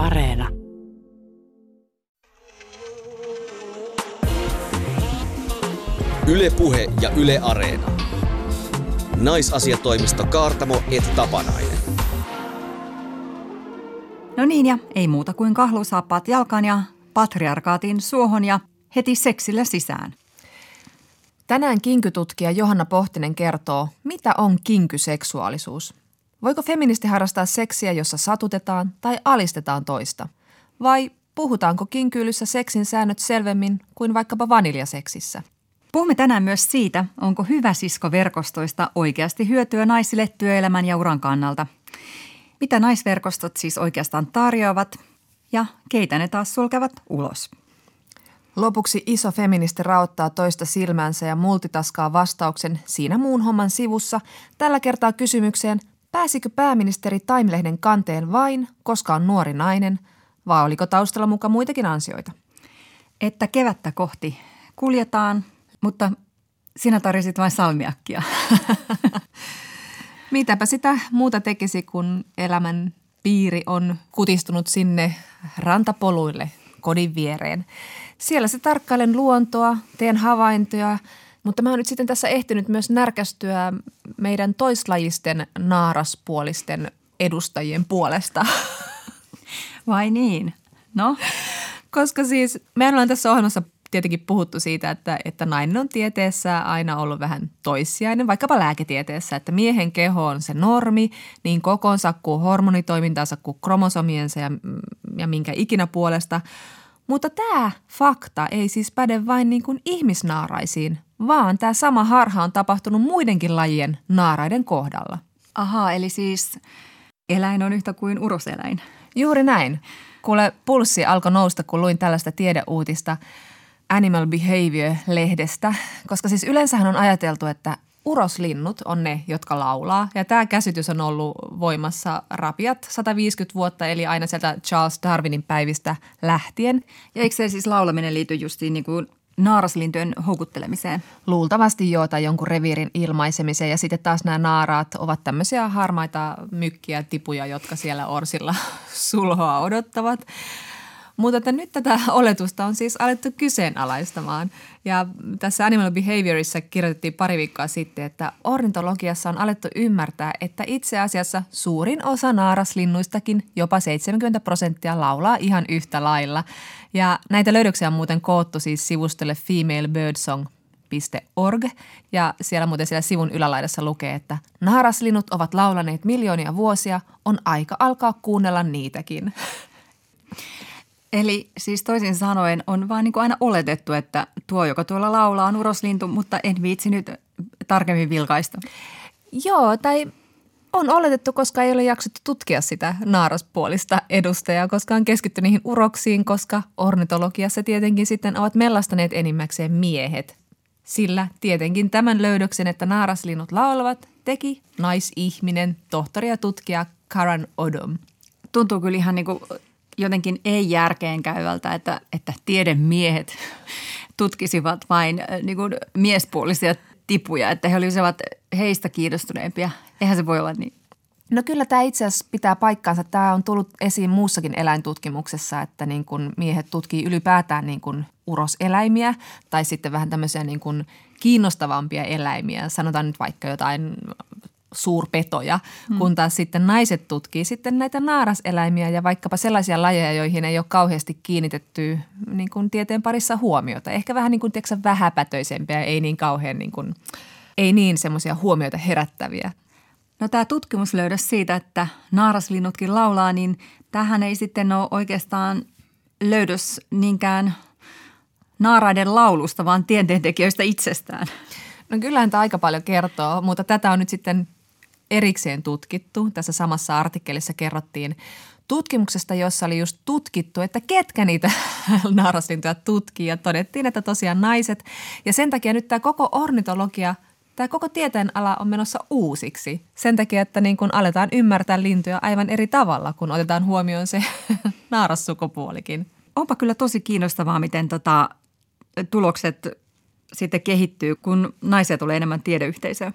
Areena. Ylepuhe ja Yle Areena. Naisasiatoimisto Kaartamo et Tapanainen. No niin, ja ei muuta kuin kahlusaappaat jalkaan ja patriarkaatin suohon ja heti seksillä sisään. Tänään kinkytutkija Johanna Pohtinen kertoo, mitä on kinkyseksuaalisuus. Voiko feministi harrastaa seksiä, jossa satutetaan tai alistetaan toista? Vai puhutaanko kinkyylyssä seksin säännöt selvemmin kuin vaikkapa vaniljaseksissä? Puhumme tänään myös siitä, onko hyvä sisko verkostoista oikeasti hyötyä naisille työelämän ja uran kannalta. Mitä naisverkostot siis oikeastaan tarjoavat ja keitä ne taas sulkevat ulos. Lopuksi iso feministi raottaa toista silmänsä ja multitaskaa vastauksen siinä muun homman sivussa. Tällä kertaa kysymykseen, pääsikö pääministeri Time-lehden kanteen vain, koska on nuori nainen, vai oliko taustalla muka muitakin ansioita? Että kevättä kohti kuljetaan, mutta sinä tarjosit vain salmiakkia. Mitäpä sitä muuta tekisi, kun elämän piiri on kutistunut sinne rantapoluille kodin viereen. Siellä se tarkkailen luontoa, teen havaintoja, mutta mä oon nyt sitten tässä ehtinyt myös närkästyä meidän toislajisten naaraspuolisten edustajien puolesta. Vai niin? No? Koska siis me ollaan tässä ohjelmassa tietenkin puhuttu siitä, että, että nainen on tieteessä aina ollut vähän toissijainen, vaikkapa lääketieteessä, että miehen keho on se normi, niin kokonsa kuin hormonitoimintansa kuin kromosomiensa ja, ja minkä ikinä puolesta. Mutta tämä fakta ei siis päde vain niin kuin ihmisnaaraisiin, vaan tämä sama harha on tapahtunut muidenkin lajien naaraiden kohdalla. Ahaa, eli siis eläin on yhtä kuin uroseläin. Juuri näin. Kuule, pulssi alkoi nousta, kun luin tällaista tiedeuutista – Animal Behavior-lehdestä, koska siis yleensähän on ajateltu, että uroslinnut on ne, jotka laulaa. Ja tämä käsitys on ollut voimassa rapiat 150 vuotta, eli aina sieltä Charles Darwinin päivistä lähtien. Ja eikö se siis laulaminen liity justiin niin kuin naaraslintujen houkuttelemiseen? Luultavasti joo, tai jonkun reviirin ilmaisemiseen. Ja sitten taas nämä naaraat ovat tämmöisiä harmaita mykkiä, tipuja, jotka siellä orsilla sulhoa odottavat. Mutta että nyt tätä oletusta on siis alettu kyseenalaistamaan. Ja tässä Animal Behaviorissa kirjoitettiin pari viikkoa sitten, että ornitologiassa on alettu ymmärtää, että itse asiassa suurin osa naaraslinnuistakin, jopa 70 prosenttia, laulaa ihan yhtä lailla. Ja näitä löydöksiä on muuten koottu siis sivustolle femalebirdsong.org ja siellä muuten siellä sivun ylälaidassa lukee, että naaraslinnut ovat laulaneet miljoonia vuosia, on aika alkaa kuunnella niitäkin. Eli siis toisin sanoen on vaan niin kuin aina oletettu, että tuo, joka tuolla laulaa, on uroslintu, mutta en viitsi nyt tarkemmin vilkaista. Joo, tai on oletettu, koska ei ole jaksettu tutkia sitä naaraspuolista edustajaa, koska on keskitty niihin uroksiin, koska ornitologiassa tietenkin sitten ovat mellastaneet enimmäkseen miehet. Sillä tietenkin tämän löydöksen, että naaraslinnut laulavat, teki naisihminen, tohtori ja tutkija Karan Odom. Tuntuu kyllä ihan niin kuin jotenkin ei järkeen käyvältä, että, että tiedemiehet tutkisivat vain äh, niin kuin miespuolisia tipuja, että he olisivat heistä kiinnostuneempia. Eihän se voi olla niin. No kyllä tämä itse asiassa pitää paikkaansa. Tämä on tullut esiin muussakin eläintutkimuksessa, että niin kuin miehet tutkii ylipäätään niin kuin uroseläimiä tai sitten vähän tämmöisiä niin kuin kiinnostavampia eläimiä. Sanotaan nyt vaikka jotain suurpetoja, hmm. kun taas sitten naiset tutkii sitten näitä naaraseläimiä ja vaikkapa sellaisia lajeja, joihin ei ole kauheasti kiinnitetty niin kuin tieteen parissa huomiota. Ehkä vähän niin kuin tiedätkö, vähäpätöisempiä, ei niin kauhean niin kuin, ei niin semmoisia huomioita herättäviä. No tämä tutkimuslöydös siitä, että naaraslinnutkin laulaa, niin tähän ei sitten ole oikeastaan löydös niinkään naaraiden laulusta, vaan tieteentekijöistä itsestään. No kyllähän tämä aika paljon kertoo, mutta tätä on nyt sitten erikseen tutkittu. Tässä samassa artikkelissa kerrottiin tutkimuksesta, jossa oli just tutkittu, että ketkä niitä naaraslintuja tutkii ja todettiin, että tosiaan naiset. Ja sen takia nyt tämä koko ornitologia, tämä koko tieteen ala on menossa uusiksi. Sen takia, että niin kun aletaan ymmärtää lintuja aivan eri tavalla, kun otetaan huomioon se naarassukupuolikin. Onpa kyllä tosi kiinnostavaa, miten tota, tulokset sitten kehittyy, kun naisia tulee enemmän tiedeyhteisöön.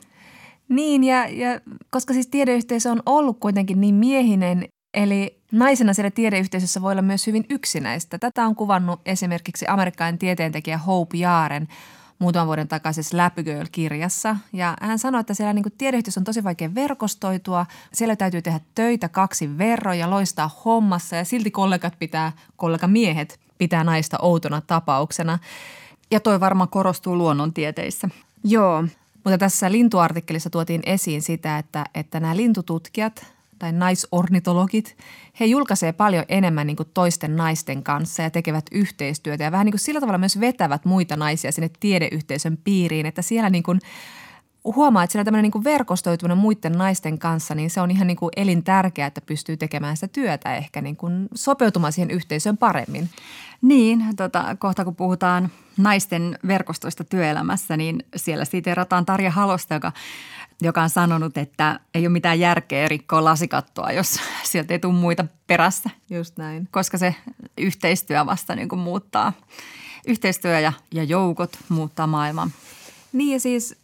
Niin, ja, ja koska siis tiedeyhteisö on ollut kuitenkin niin miehinen, Eli naisena siellä tiedeyhteisössä voi olla myös hyvin yksinäistä. Tätä on kuvannut esimerkiksi amerikkalainen tieteentekijä Hope Jaaren muutaman vuoden takaisessa Lab Girl-kirjassa. Ja hän sanoi, että siellä niin tiedeyhteisössä on tosi vaikea verkostoitua. Siellä täytyy tehdä töitä kaksi verran ja loistaa hommassa ja silti kollegat pitää, kollegamiehet pitää naista outona tapauksena. Ja toi varmaan korostuu luonnontieteissä. Joo, mutta tässä lintuartikkelissa tuotiin esiin sitä, että, että nämä lintututkijat tai naisornitologit, he julkaisee paljon enemmän niin toisten naisten kanssa ja tekevät yhteistyötä ja vähän niin sillä tavalla myös vetävät muita naisia sinne tiedeyhteisön piiriin, että siellä niin huomaa, että siellä tämmöinen niin verkostoituminen muiden naisten kanssa, niin se on ihan niin kuin elintärkeää, että pystyy tekemään sitä työtä ehkä niin kuin sopeutumaan siihen yhteisöön paremmin. Niin, tota, kohta kun puhutaan naisten verkostoista työelämässä, niin siellä siteerataan Tarja Halosta, joka, joka on sanonut, että ei ole mitään järkeä rikkoa lasikattoa, jos sieltä ei tule muita perässä. Just näin. Koska se yhteistyö vasta niin kuin muuttaa, yhteistyö ja, ja joukot muuttaa maailmaa. Niin ja siis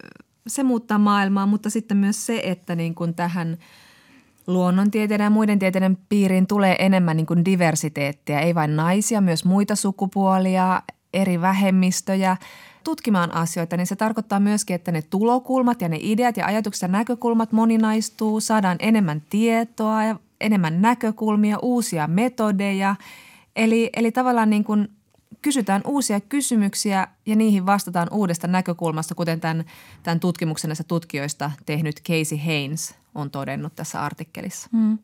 se muuttaa maailmaa, mutta sitten myös se, että niin kuin tähän – luonnontieteiden ja muiden tieteiden piiriin tulee enemmän niin kuin diversiteettiä, ei vain naisia, myös muita sukupuolia, eri vähemmistöjä tutkimaan asioita, niin se tarkoittaa myöskin, että ne tulokulmat ja ne ideat ja ajatukset ja näkökulmat moninaistuu, saadaan enemmän tietoa ja enemmän näkökulmia, uusia metodeja. Eli, eli tavallaan niin kuin kysytään uusia kysymyksiä ja niihin vastataan uudesta näkökulmasta, kuten tämän, tämän tutkimuksen näistä tutkijoista tehnyt Casey Haynes on todennut tässä artikkelissa. Hmm.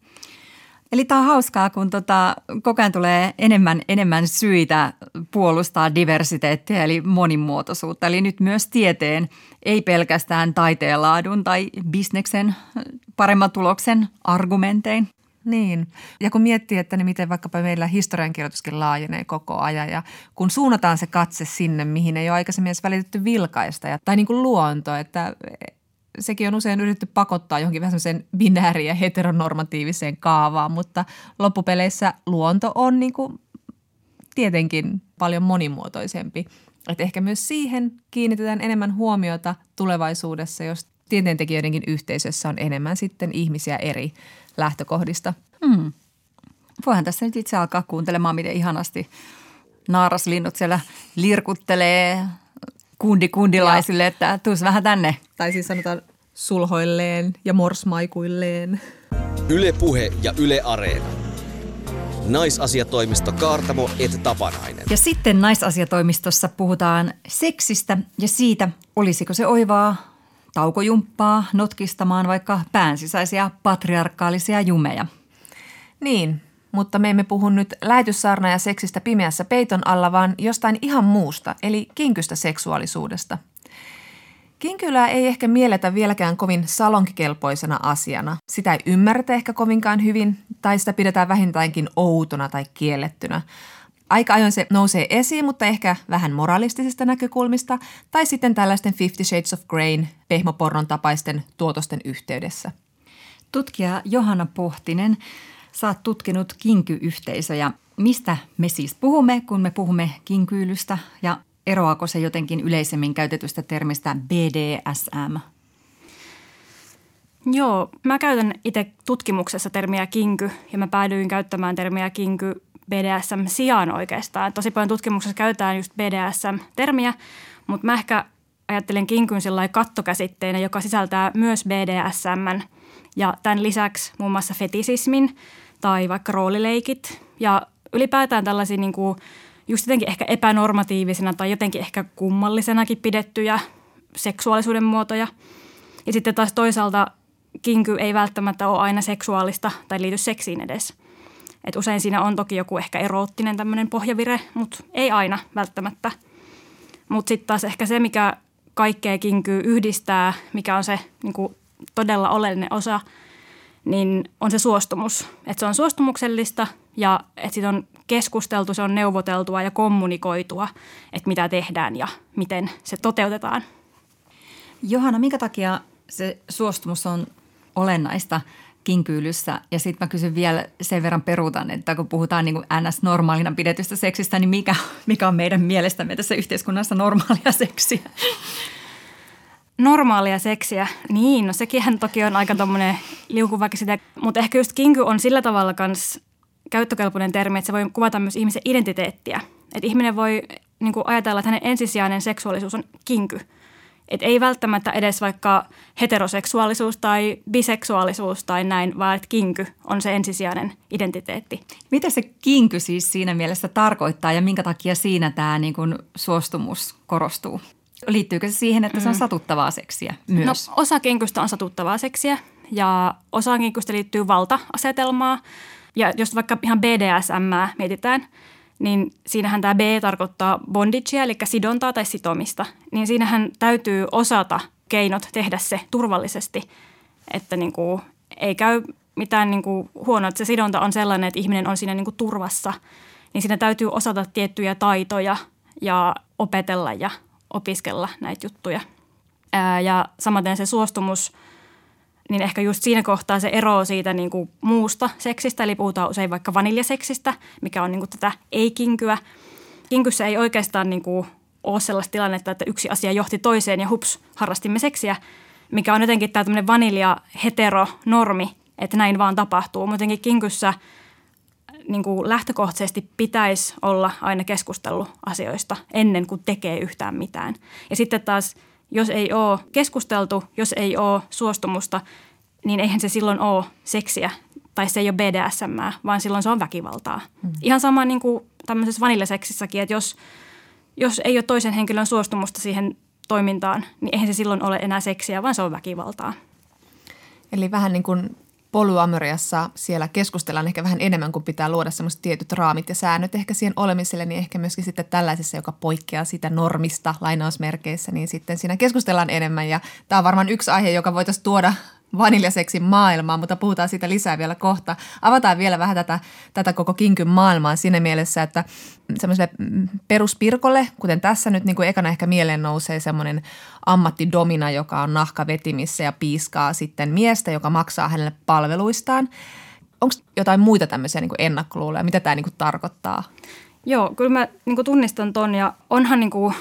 Eli tämä on hauskaa, kun tota, koko ajan tulee enemmän, enemmän syitä puolustaa diversiteettiä eli monimuotoisuutta. Eli nyt myös tieteen, ei pelkästään taiteen laadun tai bisneksen paremman tuloksen argumentein. Niin, ja kun miettii, että niin miten vaikkapa meillä historiankirjoituskin laajenee koko ajan ja kun suunnataan se katse sinne, mihin ei ole aikaisemmin edes välitetty vilkaista ja, tai niin kuin luonto, että sekin on usein yritetty pakottaa johonkin vähän semmoiseen binääriin ja heteronormatiiviseen kaavaan, mutta loppupeleissä luonto on niin kuin tietenkin paljon monimuotoisempi. Että ehkä myös siihen kiinnitetään enemmän huomiota tulevaisuudessa, jos tieteentekijöidenkin yhteisössä on enemmän sitten ihmisiä eri lähtökohdista. Hmm. Voihan tässä nyt itse alkaa kuuntelemaan, miten ihanasti naaraslinnut siellä lirkuttelee kundi kundilaisille, ja. että tuus vähän tänne. Tai siis sanotaan sulhoilleen ja morsmaikuilleen. Yle Puhe ja Yle Areena. Naisasiatoimisto Kaartamo et Tapanainen. Ja sitten naisasiatoimistossa puhutaan seksistä ja siitä, olisiko se oivaa taukojumppaa notkistamaan vaikka päänsisäisiä patriarkaalisia jumeja. Niin, mutta me emme puhu nyt lähetyssarna ja seksistä pimeässä peiton alla, vaan jostain ihan muusta, eli kinkystä seksuaalisuudesta. Kinkylää ei ehkä mielletä vieläkään kovin salonkikelpoisena asiana. Sitä ei ymmärretä ehkä kovinkaan hyvin, tai sitä pidetään vähintäänkin outona tai kiellettynä. Aika ajoin se nousee esiin, mutta ehkä vähän moralistisista näkökulmista, tai sitten tällaisten Fifty Shades of Grayn pehmopornon tapaisten tuotosten yhteydessä. Tutkija Johanna Pohtinen Sä oot tutkinut kinkyyhteisöjä. Mistä me siis puhumme, kun me puhumme kinkyylystä ja eroako se jotenkin yleisemmin käytetystä termistä BDSM? Joo, mä käytän itse tutkimuksessa termiä kinky ja mä päädyin käyttämään termiä kinky BDSM sijaan oikeastaan. Tosi paljon tutkimuksessa käytetään just BDSM-termiä, mutta mä ehkä ajattelen kinkyn kattokäsitteenä, joka sisältää myös BDSM ja tämän lisäksi muun muassa fetisismin – tai vaikka roolileikit ja ylipäätään tällaisia niin kuin just jotenkin ehkä epänormatiivisena tai jotenkin ehkä kummallisenakin pidettyjä seksuaalisuuden muotoja. Ja sitten taas toisaalta kinky ei välttämättä ole aina seksuaalista tai liity seksiin edes. Et usein siinä on toki joku ehkä eroottinen tämmöinen pohjavire, mutta ei aina välttämättä. Mutta sitten taas ehkä se, mikä kaikkea kinkyy yhdistää, mikä on se niin kuin todella oleellinen osa – niin on se suostumus. Että se on suostumuksellista ja että siitä on keskusteltu, se on neuvoteltua ja kommunikoitua, että mitä tehdään ja miten se toteutetaan. Johanna, minkä takia se suostumus on olennaista kinkyylyssä? Ja sitten mä kysyn vielä sen verran peruutan, että kun puhutaan niin kuin NS-normaalina pidetystä seksistä, niin mikä, mikä on meidän mielestämme tässä yhteiskunnassa normaalia seksiä? normaalia seksiä, niin no sekin toki on aika tommonen liukuva sitä, mutta ehkä just kinky on sillä tavalla kans käyttökelpoinen termi, että se voi kuvata myös ihmisen identiteettiä. Että ihminen voi niin kuin ajatella, että hänen ensisijainen seksuaalisuus on kinky. Että ei välttämättä edes vaikka heteroseksuaalisuus tai biseksuaalisuus tai näin, vaan että kinky on se ensisijainen identiteetti. Mitä se kinky siis siinä mielessä tarkoittaa ja minkä takia siinä tämä niin kuin suostumus korostuu? Liittyykö se siihen, että se on mm. satuttavaa seksiä myös? No, osa kinkystä on satuttavaa seksiä ja osa kinkystä liittyy valta-asetelmaa. Ja jos vaikka ihan BDSM mietitään, niin siinähän tämä B tarkoittaa bondagea, eli sidontaa tai sitomista. Niin siinähän täytyy osata keinot tehdä se turvallisesti, että niin kuin ei käy mitään niin kuin huonoa, että se sidonta on sellainen, että ihminen on siinä niin kuin turvassa. Niin siinä täytyy osata tiettyjä taitoja ja opetella ja opiskella näitä juttuja. Ää, ja samaten se suostumus, niin ehkä just siinä kohtaa se ero siitä niin kuin muusta seksistä, eli puhutaan usein vaikka vaniljaseksistä, mikä on niin kuin tätä ei-kinkyä. Kinkyssä ei oikeastaan niin kuin ole sellaista tilannetta, että yksi asia johti toiseen ja hups, harrastimme seksiä, mikä on jotenkin tämä tämmöinen vanilja-hetero-normi, että näin vaan tapahtuu. Muutenkin kinkyssä – niin kuin lähtökohtaisesti pitäisi olla aina keskustelu asioista ennen kuin tekee yhtään mitään. Ja sitten taas, jos ei ole keskusteltu, jos ei ole suostumusta, niin eihän se silloin ole seksiä tai se ei ole BDSM, vaan silloin se on väkivaltaa. Hmm. Ihan sama niin kuin tämmöisessä vanilleseksissäkin, että jos, jos ei ole toisen henkilön suostumusta siihen toimintaan, niin eihän se silloin ole enää seksiä, vaan se on väkivaltaa. Eli vähän niin kuin polyamoriassa siellä keskustellaan ehkä vähän enemmän, kuin pitää luoda semmoiset tietyt raamit ja säännöt ehkä siihen olemiselle, niin ehkä myöskin sitten tällaisessa, joka poikkeaa sitä normista lainausmerkeissä, niin sitten siinä keskustellaan enemmän. Ja tämä on varmaan yksi aihe, joka voitaisiin tuoda vaniljaseksin maailmaa, mutta puhutaan siitä lisää vielä kohta. Avataan vielä vähän tätä, tätä koko kinkyn maailmaa siinä mielessä, että semmoiselle peruspirkolle, kuten tässä nyt niin kuin ekana ehkä mieleen nousee semmoinen ammattidomina, joka on nahkavetimissä ja piiskaa sitten miestä, joka maksaa hänelle palveluistaan. Onko jotain muita tämmöisiä niin ennakkoluuloja? Mitä tämä niin tarkoittaa? Joo, kyllä mä niin tunnistan ton ja onhan niin kuin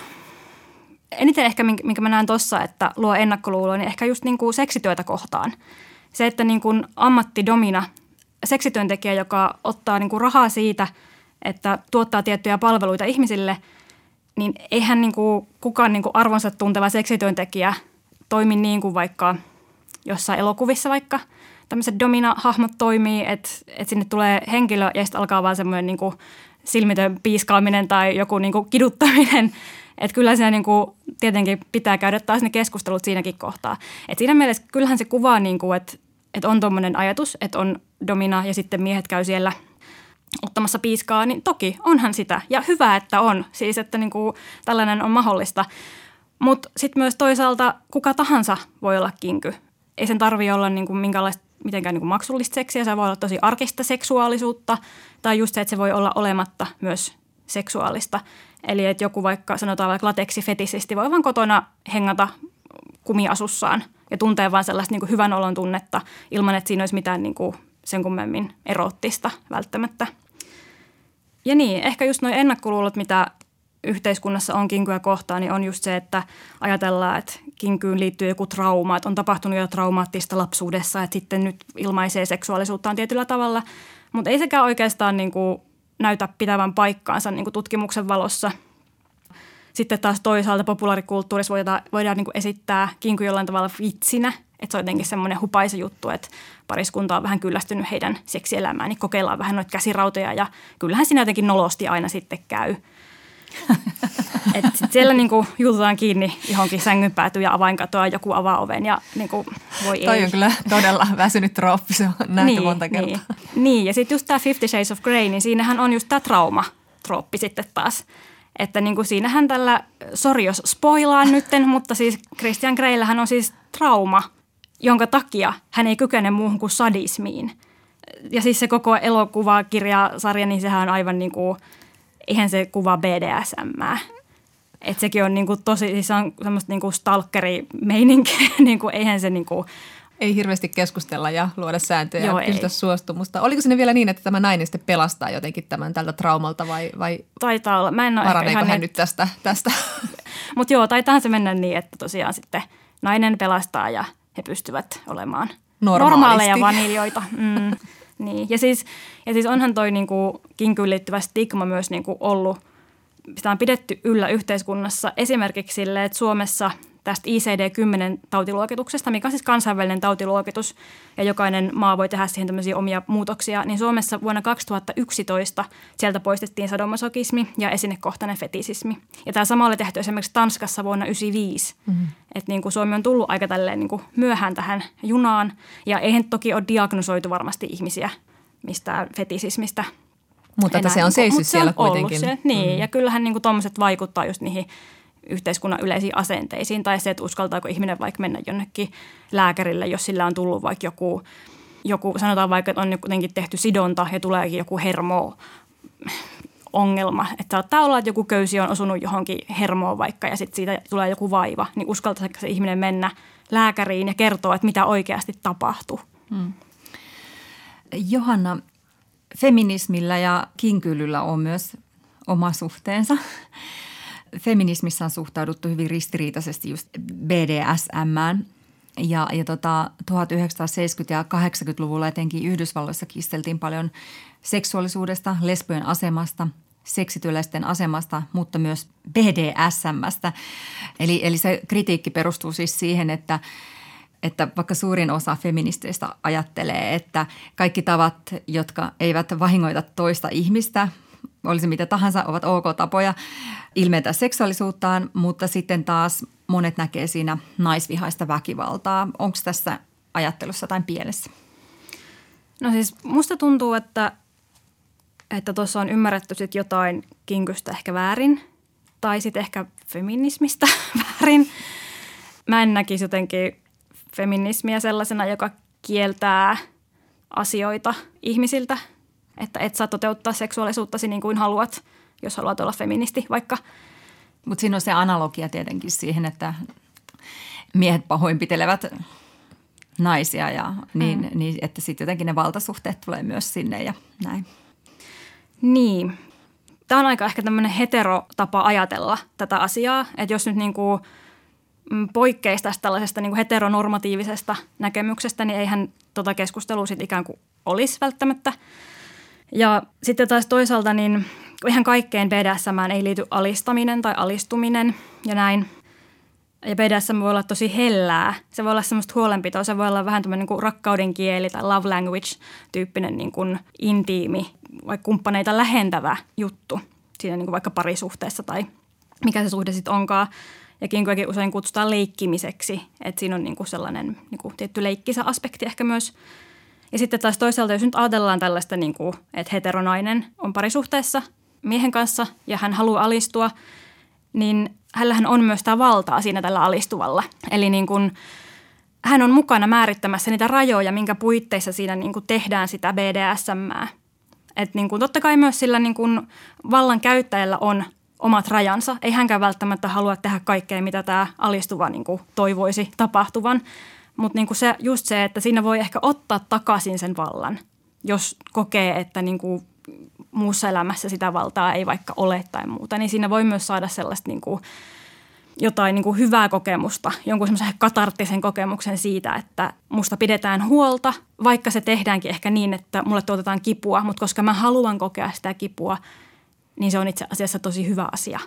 eniten ehkä, minkä mä näen tuossa, että luo ennakkoluuloa, niin ehkä just niin kuin seksityötä kohtaan. Se, että niin kuin ammattidomina, seksityöntekijä, joka ottaa niin kuin rahaa siitä, että tuottaa tiettyjä palveluita ihmisille, niin eihän niin kuin kukaan niin kuin arvonsa tunteva seksityöntekijä toimi niin kuin vaikka jossain elokuvissa vaikka tämmöiset domina-hahmot toimii, että, että sinne tulee henkilö ja sitten alkaa vaan semmoinen niin kuin silmitön piiskaaminen tai joku niin kuin kiduttaminen – että kyllä siinä niin kuin, tietenkin pitää käydä taas ne keskustelut siinäkin kohtaa. Et siinä mielessä kyllähän se kuvaa, niin kuin, että, että on tuommoinen ajatus, että on domina ja sitten miehet käy siellä ottamassa piiskaa, niin toki onhan sitä. Ja hyvä, että on. Siis, että niin kuin, tällainen on mahdollista. Mutta sitten myös toisaalta kuka tahansa voi olla kinky. Ei sen tarvitse olla niin kuin minkäänlaista mitenkään niin kuin maksullista seksiä, se voi olla tosi arkista seksuaalisuutta tai just se, että se voi olla olematta myös seksuaalista. Eli että joku vaikka sanotaan vaikka lateksifetisisti voi vaan kotona hengata kumiasussaan ja tuntee vaan sellaista niin kuin hyvän olon tunnetta ilman, että siinä olisi mitään niin kuin sen kummemmin erottista välttämättä. Ja niin, ehkä just nuo ennakkoluulot, mitä yhteiskunnassa on kinkyä kohtaan, niin on just se, että ajatellaan, että kinkyyn liittyy joku trauma, että on tapahtunut jo traumaattista lapsuudessa, että sitten nyt ilmaisee seksuaalisuuttaan tietyllä tavalla. Mutta ei sekään oikeastaan niin kuin näytä pitävän paikkaansa niin kuin tutkimuksen valossa. Sitten taas toisaalta populaarikulttuurissa voidaan, voidaan niin kuin esittää kinku jollain tavalla vitsinä, että se on jotenkin semmoinen hupaisa juttu, että pariskunta on vähän kyllästynyt heidän seksielämään, niin kokeillaan vähän noita käsirautoja ja kyllähän siinä jotenkin nolosti aina sitten käy – et siellä niinku jututaan kiinni johonkin sängyn päätyy ja avainkatoa, joku avaa oven ja niinku, voi Toi ei. on kyllä todella väsynyt trooppi, se on nähty niin, monta kertaa. Niin, niin. ja sitten just tämä Fifty Shades of Grey, niin siinähän on just tämä trauma trooppi sitten taas. Että niinku siinähän tällä, sori jos spoilaan nytten, mutta siis Christian Greyllähän on siis trauma, jonka takia hän ei kykene muuhun kuin sadismiin. Ja siis se koko elokuvakirjasarja, niin sehän on aivan niin kuin – eihän se kuva BDSM. Että sekin on niinku tosi, siis on semmoista niinku stalkeri-meininkiä, niinku, eihän se niinku, ei hirveästi keskustella ja luoda sääntöjä Joo, ja kysytä suostumusta. Oliko sinne vielä niin, että tämä nainen sitten pelastaa jotenkin tämän tältä traumalta vai, vai Taitaa olla. Mä en ole ihan hän niin... nyt tästä? tästä? Mutta joo, taitaa se mennä niin, että tosiaan sitten nainen pelastaa ja he pystyvät olemaan normaaleja vaniljoita. Mm, niin. ja, siis, ja siis onhan toi niinku kinkyyn liittyvä stigma myös niinku ollut, sitä on pidetty yllä yhteiskunnassa esimerkiksi sille, että Suomessa tästä ICD-10 tautiluokituksesta, mikä on siis kansainvälinen tautiluokitus, ja jokainen maa voi tehdä siihen tämmöisiä omia muutoksia, niin Suomessa vuonna 2011 sieltä poistettiin sadomasokismi ja esinekohtainen fetisismi. Ja tämä sama oli tehty esimerkiksi Tanskassa vuonna 1995. Mm-hmm. Että niin kuin Suomi on tullut aika tälleen niin kuin myöhään tähän junaan, ja eihän toki ole diagnosoitu varmasti ihmisiä mistään fetisismistä Mutta enää se on niinku- seissyt siellä ollut kuitenkin. Se, niin, mm. ja kyllähän niin tuommoiset vaikuttaa just niihin yhteiskunnan yleisiin asenteisiin tai se, että uskaltaako ihminen vaikka mennä jonnekin lääkärille, jos sillä on tullut vaikka joku, joku sanotaan vaikka, että on jotenkin tehty sidonta ja tuleekin joku hermo ongelma, että saattaa olla, että joku köysi on osunut johonkin hermoon vaikka ja sitten siitä tulee joku vaiva, niin uskaltaako se ihminen mennä lääkäriin ja kertoa, että mitä oikeasti tapahtuu. Johanna, feminismillä ja kinkyilyllä on myös oma suhteensa. Feminismissä on suhtauduttu hyvin ristiriitaisesti just BDSM. Ja, ja tota, 1970- ja 80-luvulla etenkin Yhdysvalloissa kisteltiin paljon seksuaalisuudesta, lesbojen asemasta, seksityöläisten asemasta, mutta myös BDSMstä. Eli, eli se kritiikki perustuu siis siihen, että että vaikka suurin osa feministeistä ajattelee, että kaikki tavat, jotka eivät vahingoita toista ihmistä, olisi mitä tahansa, ovat ok tapoja ilmentää seksuaalisuuttaan, mutta sitten taas monet näkee siinä naisvihaista väkivaltaa. Onko tässä ajattelussa jotain pielessä? No siis musta tuntuu, että että tuossa on ymmärretty sit jotain kinkystä ehkä väärin tai sitten ehkä feminismistä väärin. Mä en näkisi jotenkin feminismiä sellaisena, joka kieltää asioita ihmisiltä, että et saa toteuttaa seksuaalisuuttasi niin kuin haluat, jos haluat olla feministi vaikka. Mutta siinä on se analogia tietenkin siihen, että miehet pahoinpitelevät naisia ja niin, mm. niin että sitten jotenkin ne valtasuhteet tulee myös sinne ja näin. Niin. Tämä on aika ehkä tämmöinen heterotapa ajatella tätä asiaa, että jos nyt niin kuin poikkeisi tästä tällaisesta niin kuin heteronormatiivisesta näkemyksestä, niin eihän tota keskustelua sitten ikään kuin olisi välttämättä. Ja sitten taas toisaalta niin ihan kaikkeen BDSM ei liity alistaminen tai alistuminen ja näin. Ja BDSM voi olla tosi hellää. Se voi olla semmoista huolenpitoa. Se voi olla vähän tämmöinen niin rakkauden kieli tai love language-tyyppinen niin kuin intiimi, vaikka kumppaneita lähentävä juttu siinä niin kuin vaikka parisuhteessa tai mikä se suhde sitten onkaan. Ja kinkuakin usein kutsutaan leikkimiseksi, että siinä on niin kuin sellainen niin kuin tietty leikkisä aspekti ehkä myös. Ja sitten taas toisaalta, jos nyt ajatellaan tällaista, niin kuin, että heteronainen on parisuhteessa miehen kanssa ja hän haluaa alistua, niin hänellähän on myös tämä valtaa siinä tällä alistuvalla. Eli niin kuin, hän on mukana määrittämässä niitä rajoja, minkä puitteissa siinä niin kuin tehdään sitä BDSM. Et niin kuin, totta kai myös sillä niin kuin vallan käyttäjällä on omat rajansa. Ei hänkään välttämättä halua tehdä kaikkea, mitä tämä alistuva niin kuin toivoisi tapahtuvan. Mutta niin se, just se, että siinä voi ehkä ottaa takaisin sen vallan, jos kokee, että niin kuin muussa elämässä sitä valtaa ei vaikka ole tai muuta, niin siinä voi myös saada sellaista niin kuin jotain niin kuin hyvää kokemusta, jonkun semmoisen katarttisen kokemuksen siitä, että musta pidetään huolta, vaikka se tehdäänkin ehkä niin, että mulle tuotetaan kipua, mutta koska mä haluan kokea sitä kipua, niin se on itse asiassa tosi hyvä asia.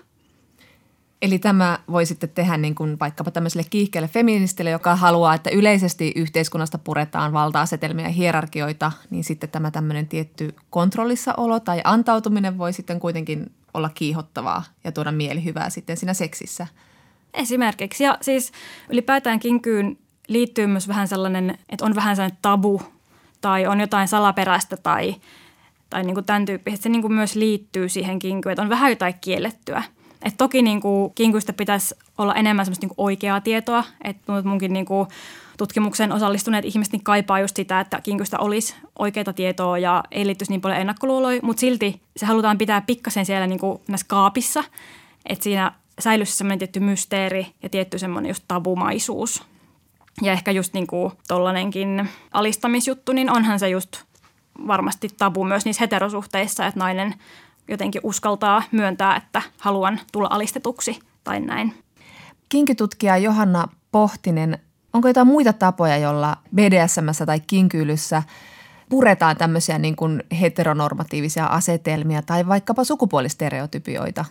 Eli tämä voi sitten tehdä niin kuin vaikkapa tämmöiselle kiihkeälle feministille, joka haluaa, että yleisesti yhteiskunnasta puretaan valta-asetelmia ja hierarkioita, niin sitten tämä tämmöinen tietty kontrollissaolo tai antautuminen voi sitten kuitenkin olla kiihottavaa ja tuoda mielihyvää sitten siinä seksissä. Esimerkiksi. Ja siis ylipäätään kinkyyn liittyy myös vähän sellainen, että on vähän sellainen tabu tai on jotain salaperäistä tai, tai niin kuin tämän tyyppistä. Se niin kuin myös liittyy siihen kinkyyn, että on vähän jotain kiellettyä – et toki niin kuin, kinkuista pitäisi olla enemmän semmoista niin kuin oikeaa tietoa. Että munkin niin kuin, tutkimukseen osallistuneet ihmiset niin kaipaa just sitä, että kinkuista olisi oikeaa tietoa ja ei liittyisi niin paljon ennakkoluuloja, mutta silti se halutaan pitää pikkasen siellä niin kuin näissä kaapissa, että siinä säilyisi semmoinen tietty mysteeri ja tietty semmoinen just tabumaisuus. Ja ehkä just niin kuin tollanenkin alistamisjuttu, niin onhan se just varmasti tabu myös niissä heterosuhteissa, että nainen jotenkin uskaltaa myöntää, että haluan tulla alistetuksi tai näin. Kinkytutkija Johanna Pohtinen, onko jotain muita tapoja, jolla BDSM tai kinkyylyssä puretaan tämmöisiä niin kuin heteronormatiivisia asetelmia tai vaikkapa sukupuolistereotypioita?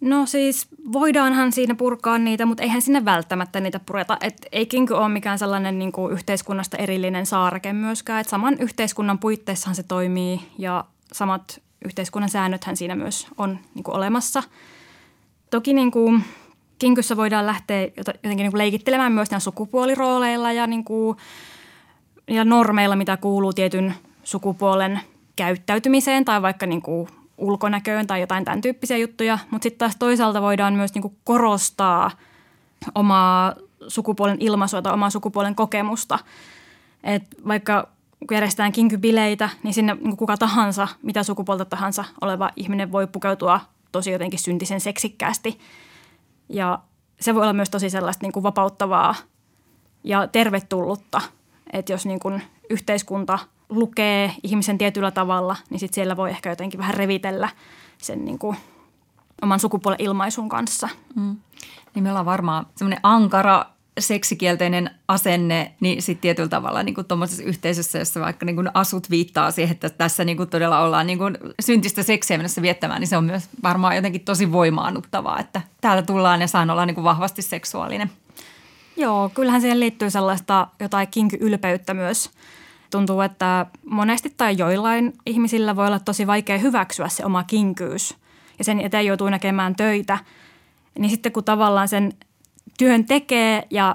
No siis voidaanhan siinä purkaa niitä, mutta eihän sinne välttämättä niitä pureta. Et ei kinky ole mikään sellainen niin kuin yhteiskunnasta erillinen saareke myöskään. Et saman yhteiskunnan puitteissahan se toimii ja samat yhteiskunnan säännöthän siinä myös on niin kuin olemassa. Toki niin kuin kinkyssä voidaan lähteä jotenkin niin kuin leikittelemään myös sukupuolirooleilla ja, niin kuin, ja normeilla, mitä kuuluu tietyn sukupuolen käyttäytymiseen tai vaikka niin kuin ulkonäköön tai jotain tämän tyyppisiä juttuja. Mutta sitten taas toisaalta voidaan myös niin kuin korostaa omaa sukupuolen ilmaisua tai omaa sukupuolen kokemusta. Et vaikka kun järjestetään kinkybileitä, niin sinne niin kuka tahansa, mitä sukupuolta tahansa oleva ihminen voi pukeutua tosi jotenkin syntisen seksikkäästi. Ja se voi olla myös tosi sellaista niin kuin vapauttavaa ja tervetullutta, että jos niin kuin yhteiskunta lukee ihmisen tietyllä tavalla, niin sit siellä voi ehkä jotenkin vähän revitellä sen niin kuin oman sukupuolen ilmaisun kanssa. Mm. Niin me ollaan varmaan semmoinen ankara seksikielteinen asenne, niin sitten tietyllä tavalla niin kuin tuommoisessa yhteisössä, jossa vaikka niin kuin asut viittaa siihen, että tässä niin kuin todella ollaan niin kuin syntistä seksiä mennessä viettämään, niin se on myös varmaan jotenkin tosi voimaannuttavaa, että täällä tullaan ja saan olla niin kuin vahvasti seksuaalinen. Joo, kyllähän siihen liittyy sellaista jotain kinky-ylpeyttä myös. Tuntuu, että monesti tai joillain ihmisillä voi olla tosi vaikea hyväksyä se oma kinkyys ja sen eteen joutuu näkemään töitä. Niin sitten kun tavallaan sen työn tekee ja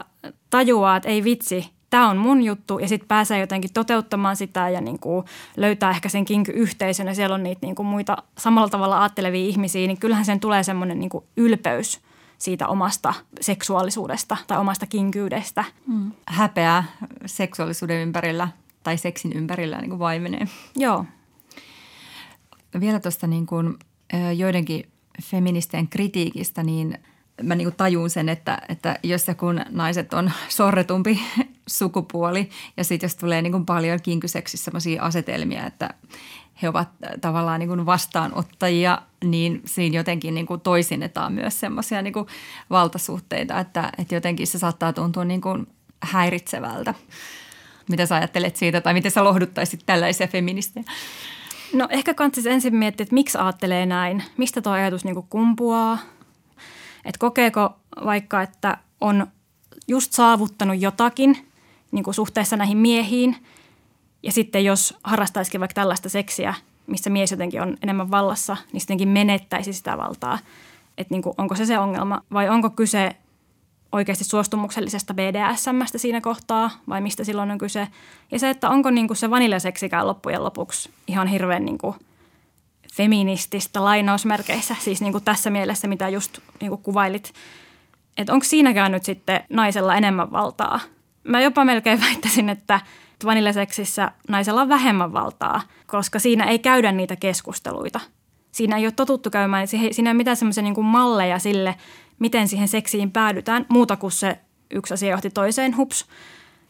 tajuaa, että ei vitsi, tämä on mun juttu ja sitten pääsee jotenkin toteuttamaan sitä ja niin kuin löytää ehkä sen kinky-yhteisön ja siellä on niitä niin kuin muita samalla tavalla ajattelevia ihmisiä, niin kyllähän sen tulee semmoinen niin kuin ylpeys siitä omasta seksuaalisuudesta tai omasta kinkyydestä. Mm. Häpeä seksuaalisuuden ympärillä tai seksin ympärillä niin kuin vaimenee. Joo. Vielä tuosta niin kuin, joidenkin feministien kritiikistä, niin – mä niin tajun sen, että, että jos ja kun naiset on sorretumpi sukupuoli ja sitten jos tulee niin kuin paljon kinkyseksissä sellaisia asetelmia, että he ovat tavallaan niin kuin vastaanottajia, niin siinä jotenkin niin kuin toisinnetaan myös semmoisia niin valtasuhteita, että, että jotenkin se saattaa tuntua niin kuin häiritsevältä. Mitä sä ajattelet siitä tai miten sä lohduttaisit tällaisia feministejä? No ehkä kannattaisi ensin miettiä, että miksi ajattelee näin. Mistä tuo ajatus niin kumpuaa – että kokeeko vaikka, että on just saavuttanut jotakin niin kuin suhteessa näihin miehiin ja sitten jos harrastaisikin vaikka tällaista seksiä, missä mies jotenkin on enemmän vallassa, niin sittenkin menettäisi sitä valtaa. Että niin kuin, onko se se ongelma vai onko kyse oikeasti suostumuksellisesta BDSMstä siinä kohtaa vai mistä silloin on kyse. Ja se, että onko niin kuin se vaniljaseksikään loppujen lopuksi ihan hirveän niin kuin – feminististä lainausmerkeissä, siis niin kuin tässä mielessä, mitä just niin kuin kuvailit. Että onko siinäkään nyt sitten naisella enemmän valtaa? Mä jopa melkein väittäisin, että vanillaseksissä naisella on vähemmän valtaa, koska siinä ei käydä niitä keskusteluita. Siinä ei ole totuttu käymään, siinä ei ole mitään semmoisia niin malleja sille, miten siihen seksiin päädytään, muuta kuin se yksi asia johti toiseen, hups.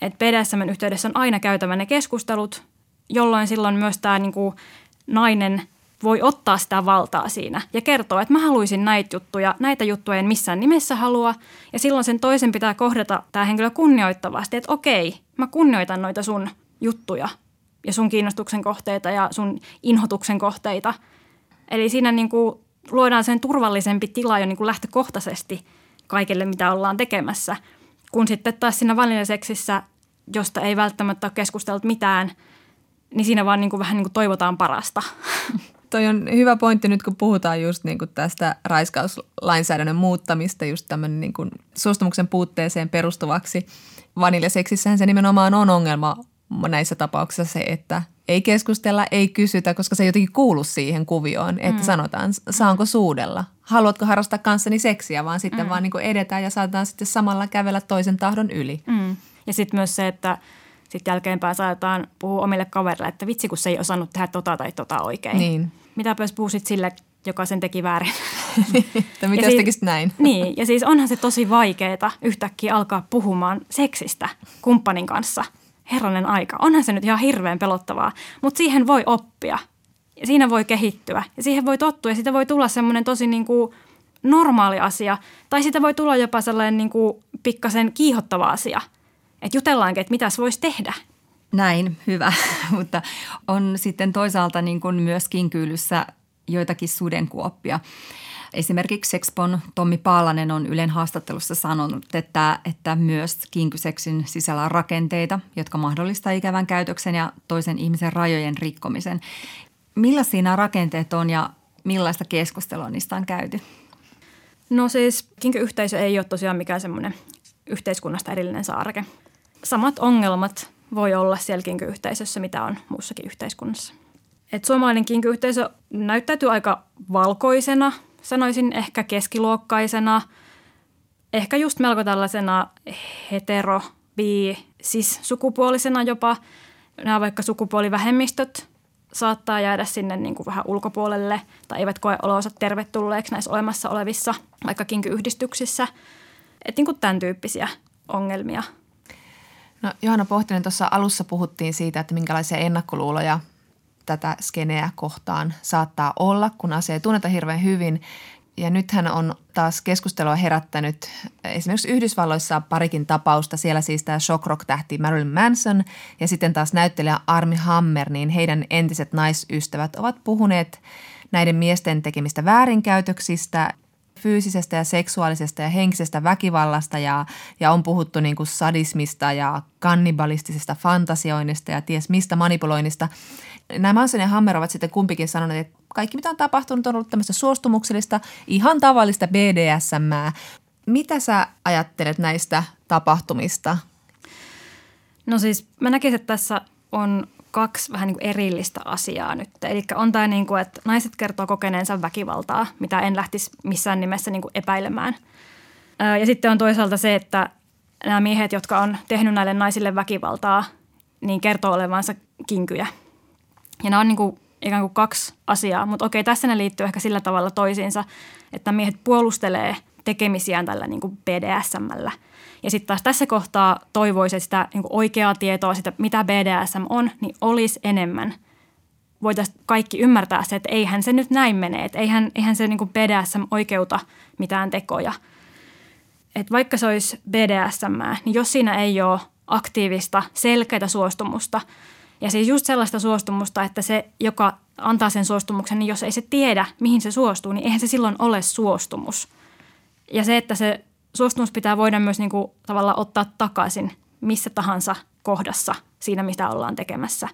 Että BDSM yhteydessä on aina käytävä ne keskustelut, jolloin silloin myös tämä niin kuin nainen voi ottaa sitä valtaa siinä ja kertoa, että mä haluaisin näitä juttuja, näitä juttuja en missään nimessä halua. Ja silloin sen toisen pitää kohdata tämä henkilö kunnioittavasti, että okei, mä kunnioitan noita sun juttuja ja sun kiinnostuksen kohteita ja sun inhotuksen kohteita. Eli siinä niin kuin luodaan sen turvallisempi tila jo niin kuin lähtökohtaisesti kaikille, mitä ollaan tekemässä. Kun sitten taas siinä vaniljaseksissä, josta ei välttämättä ole keskustellut mitään, niin siinä vaan niin kuin vähän niin kuin toivotaan parasta. toi on hyvä pointti nyt, kun puhutaan just niin kuin tästä raiskauslainsäädännön muuttamista, just tämmöinen niin kuin suostumuksen puutteeseen perustuvaksi. Vaniljaseksissähän se nimenomaan on ongelma näissä tapauksissa se, että ei keskustella, ei kysytä, koska se ei jotenkin kuulu siihen kuvioon, että mm. sanotaan, saanko suudella, haluatko harrastaa kanssani seksiä, vaan sitten mm. vaan niin kuin edetään ja saatetaan sitten samalla kävellä toisen tahdon yli. Mm. Ja sitten myös se, että sitten jälkeenpäin saatetaan puhua omille kavereille, että vitsi kun se ei osannut tehdä tota tai tota oikein. Niin mitä jos puhuisit sille, joka sen teki väärin. tai mitä jos tekisit näin? niin, ja siis onhan se tosi vaikeaa yhtäkkiä alkaa puhumaan seksistä kumppanin kanssa. Herranen aika. Onhan se nyt ihan hirveän pelottavaa, mutta siihen voi oppia. Ja siinä voi kehittyä ja siihen voi tottua ja siitä voi tulla semmoinen tosi niin kuin normaali asia. Tai sitä voi tulla jopa sellainen niin kuin pikkasen kiihottava asia. Että jutellaankin, että mitäs voisi tehdä. Näin, hyvä. Mutta on sitten toisaalta niin kuin myös kinkyylyssä joitakin sudenkuoppia. Esimerkiksi Sexpon Tommi Paalanen on Ylen haastattelussa sanonut, että, että myös kinkyseksin sisällä on rakenteita, jotka mahdollistaa ikävän käytöksen ja toisen ihmisen rajojen rikkomisen. Millaisia nämä rakenteet on ja millaista keskustelua niistä on käyty? No siis kinkyyhteisö ei ole tosiaan mikään semmoinen yhteiskunnasta erillinen saareke. Samat ongelmat voi olla siellä kinkyyhteisössä, mitä on muussakin yhteiskunnassa. Et suomalainen kinkyyhteisö näyttäytyy aika valkoisena, sanoisin ehkä keskiluokkaisena, ehkä just melko tällaisena hetero, bi, siis sukupuolisena jopa. Nämä vaikka sukupuolivähemmistöt saattaa jäädä sinne niin kuin vähän ulkopuolelle tai eivät koe olonsa tervetulleeksi näissä olemassa olevissa vaikka kinkyyhdistyksissä. Että niin kuin tämän tyyppisiä ongelmia. No Johanna Pohtinen, tuossa alussa puhuttiin siitä, että minkälaisia ennakkoluuloja tätä skeneä kohtaan saattaa olla, kun asia ei tunneta hirveän hyvin. Ja nythän on taas keskustelua herättänyt esimerkiksi Yhdysvalloissa parikin tapausta. Siellä siis tämä shock rock-tähti Marilyn Manson ja sitten taas näyttelijä Armi Hammer, niin heidän entiset naisystävät ovat puhuneet näiden miesten tekemistä väärinkäytöksistä fyysisestä ja seksuaalisesta ja henkisestä väkivallasta ja, ja on puhuttu niin kuin sadismista ja kannibalistisesta fantasioinnista ja ties mistä manipuloinnista. Nämä Manson ja Hammer ovat sitten kumpikin sanoneet, että kaikki mitä on tapahtunut on ollut tämmöistä suostumuksellista, ihan tavallista BDSM. Mitä sä ajattelet näistä tapahtumista? No siis mä näkisin, että tässä on kaksi vähän niin kuin erillistä asiaa nyt. Eli on tämä, niin kuin, että naiset kertoo kokeneensa väkivaltaa, mitä en lähtisi missään nimessä niin kuin epäilemään. Ja sitten on toisaalta se, että nämä miehet, jotka on tehnyt näille naisille väkivaltaa, niin kertoo olevansa kinkyjä. Ja nämä on niin kuin ikään kuin kaksi asiaa, mutta okei, tässä ne liittyy ehkä sillä tavalla toisiinsa, että miehet puolustelee tekemisiään tällä niin kuin BDSMllä – ja sitten taas tässä kohtaa toivoisin, että sitä niin oikeaa tietoa, sitä mitä BDSM on, niin olisi enemmän. Voitaisiin kaikki ymmärtää se, että eihän se nyt näin mene, että eihän, eihän se niin BDSM oikeuta mitään tekoja. Et vaikka se olisi BDSM, niin jos siinä ei ole aktiivista, selkeää suostumusta, ja siis just sellaista suostumusta, että se, joka antaa sen suostumuksen, niin jos ei se tiedä, mihin se suostuu, niin eihän se silloin ole suostumus. Ja se, että se suostumus pitää voida myös niin kuin tavallaan ottaa takaisin missä tahansa kohdassa siinä, mitä ollaan tekemässä.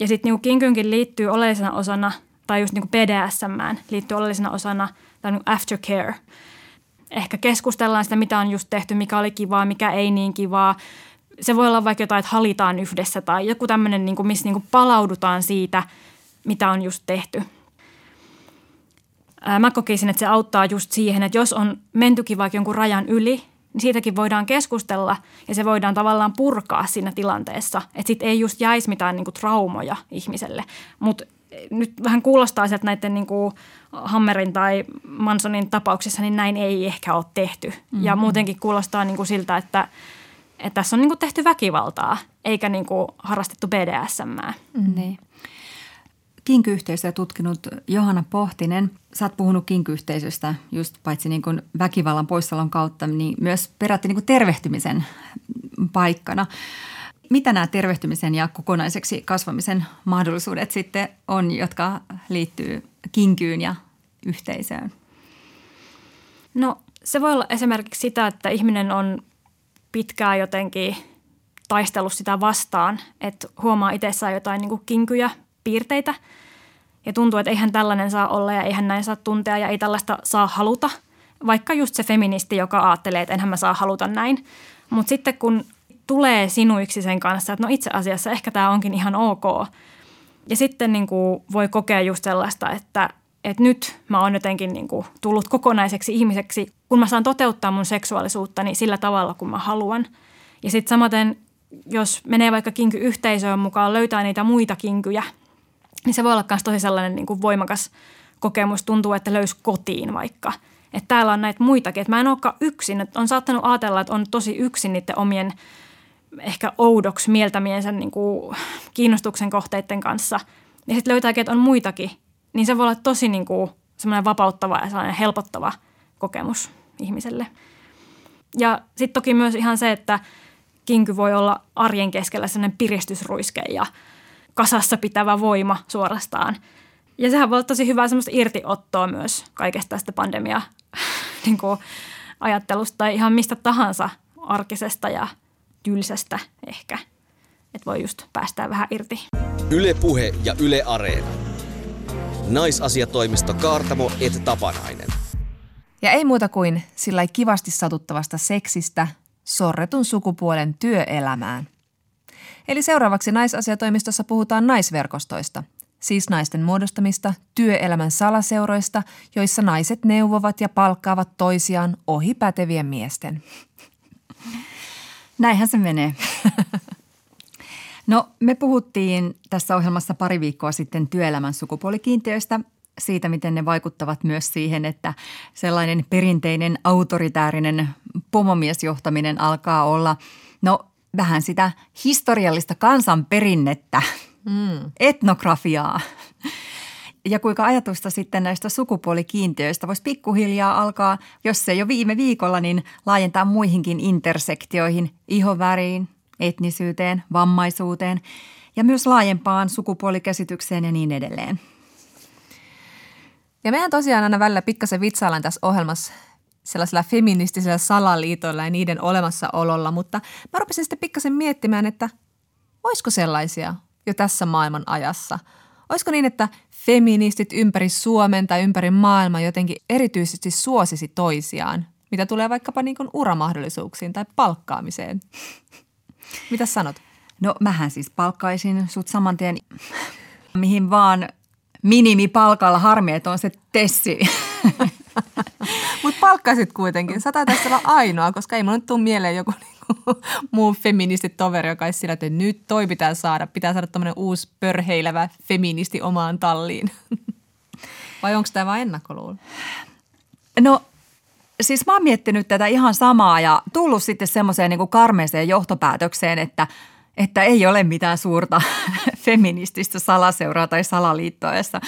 Ja sitten niin kinkynkin liittyy oleellisena osana, tai just niin BDSM liittyy oleellisena osana tai niin aftercare. Ehkä keskustellaan sitä, mitä on just tehty, mikä oli kivaa, mikä ei niin kivaa. Se voi olla vaikka jotain, että halitaan yhdessä tai joku tämmöinen, niin missä niin palaudutaan siitä, mitä on just tehty – mä kokisin, että se auttaa just siihen, että jos on mentykin vaikka jonkun rajan yli, niin siitäkin voidaan keskustella ja se voidaan tavallaan purkaa siinä tilanteessa. Että sitten ei just jäisi mitään niinku traumoja ihmiselle. Mutta nyt vähän kuulostaa että näiden niinku Hammerin tai Mansonin tapauksissa niin näin ei ehkä ole tehty. Mm-hmm. Ja muutenkin kuulostaa niinku siltä, että, että tässä on niinku tehty väkivaltaa eikä niinku harrastettu BDSM. Mm-hmm. Niin kinkyyhteisöä tutkinut Johanna Pohtinen. Sä oot puhunut kinkyyhteisöstä just paitsi niin kuin väkivallan poissaolon kautta, niin myös peräti niin kuin tervehtymisen paikkana. Mitä nämä tervehtymisen ja kokonaiseksi kasvamisen mahdollisuudet sitten on, jotka liittyy kinkyyn ja yhteisöön? No se voi olla esimerkiksi sitä, että ihminen on pitkään jotenkin taistellut sitä vastaan, että huomaa itsessään jotain niin kuin kinkyjä piirteitä. Ja tuntuu, että eihän tällainen saa olla ja eihän näin saa tuntea ja ei tällaista saa haluta. Vaikka just se feministi, joka ajattelee, että enhän mä saa haluta näin. Mutta sitten kun tulee sinuiksi sen kanssa, että no itse asiassa ehkä tämä onkin ihan ok. Ja sitten niin kuin voi kokea just sellaista, että, että nyt mä oon jotenkin niin kuin tullut kokonaiseksi ihmiseksi, kun mä saan toteuttaa mun seksuaalisuuttani sillä tavalla, kun mä haluan. Ja sitten samaten, jos menee vaikka kinky-yhteisöön mukaan, löytää niitä muita kinkyjä – niin se voi olla myös tosi sellainen niin kuin voimakas kokemus. Tuntuu, että löysi kotiin vaikka. Että täällä on näitä muitakin. Että mä en olekaan yksin. Että on saattanut ajatella, että on tosi yksin niiden omien ehkä oudoksi mieltämiensä niin kuin kiinnostuksen kohteiden kanssa. Ja sitten löytääkin, että on muitakin. Niin se voi olla tosi niin kuin semmoinen vapauttava ja sellainen helpottava kokemus ihmiselle. Ja sitten toki myös ihan se, että kinky voi olla arjen keskellä sellainen piristysruiske ja kasassa pitävä voima suorastaan. Ja sehän voi olla tosi hyvää semmoista irtiottoa myös kaikesta tästä pandemia niin kuin ajattelusta tai ihan mistä tahansa arkisesta ja tylsästä ehkä. Että voi just päästää vähän irti. Yle Puhe ja Yle Areena. Naisasiatoimisto Kaartamo et Tapanainen. Ja ei muuta kuin sillä kivasti satuttavasta seksistä sorretun sukupuolen työelämään. Eli seuraavaksi naisasiatoimistossa puhutaan naisverkostoista, siis naisten muodostamista työelämän salaseuroista, joissa naiset neuvovat ja palkkaavat toisiaan ohi pätevien miesten. Näinhän se menee. No me puhuttiin tässä ohjelmassa pari viikkoa sitten työelämän sukupuolikiintiöistä, siitä miten ne vaikuttavat myös siihen, että sellainen perinteinen autoritäärinen pomomiesjohtaminen alkaa olla, no vähän sitä historiallista kansanperinnettä, mm. etnografiaa. Ja kuinka ajatusta sitten näistä sukupuolikiintiöistä voisi pikkuhiljaa alkaa, jos se jo viime viikolla, niin laajentaa muihinkin intersektioihin, ihoväriin, etnisyyteen, vammaisuuteen ja myös laajempaan sukupuolikäsitykseen ja niin edelleen. Ja mehän tosiaan aina välillä pikkasen vitsaillaan tässä ohjelmassa sellaisilla feministisillä salaliitoilla ja niiden olemassaololla, mutta mä rupesin sitten pikkasen miettimään, että olisiko sellaisia jo tässä maailman ajassa? Olisiko niin, että feministit ympäri Suomen tai ympäri maailmaa jotenkin erityisesti suosisi toisiaan, mitä tulee vaikkapa niin kuin uramahdollisuuksiin tai palkkaamiseen? Mitä sanot? No mähän siis palkkaisin sut saman tien mihin vaan minimipalkalla. Harmi, että on se tessi. Mutta palkkaisit kuitenkin. Sä taitaa olla ainoa, koska ei mulle tule mieleen joku niinku muu feministitoveri, joka olisi sillä, että nyt toi pitää saada. Pitää saada tämmöinen uusi pörheilevä feministi omaan talliin. Vai onko tämä vain ennakkoluulo? No siis mä oon miettinyt tätä ihan samaa ja tullut sitten semmoiseen niin karmeeseen johtopäätökseen, että, että ei ole mitään suurta feminististä salaseuraa tai salaliittoa, jossa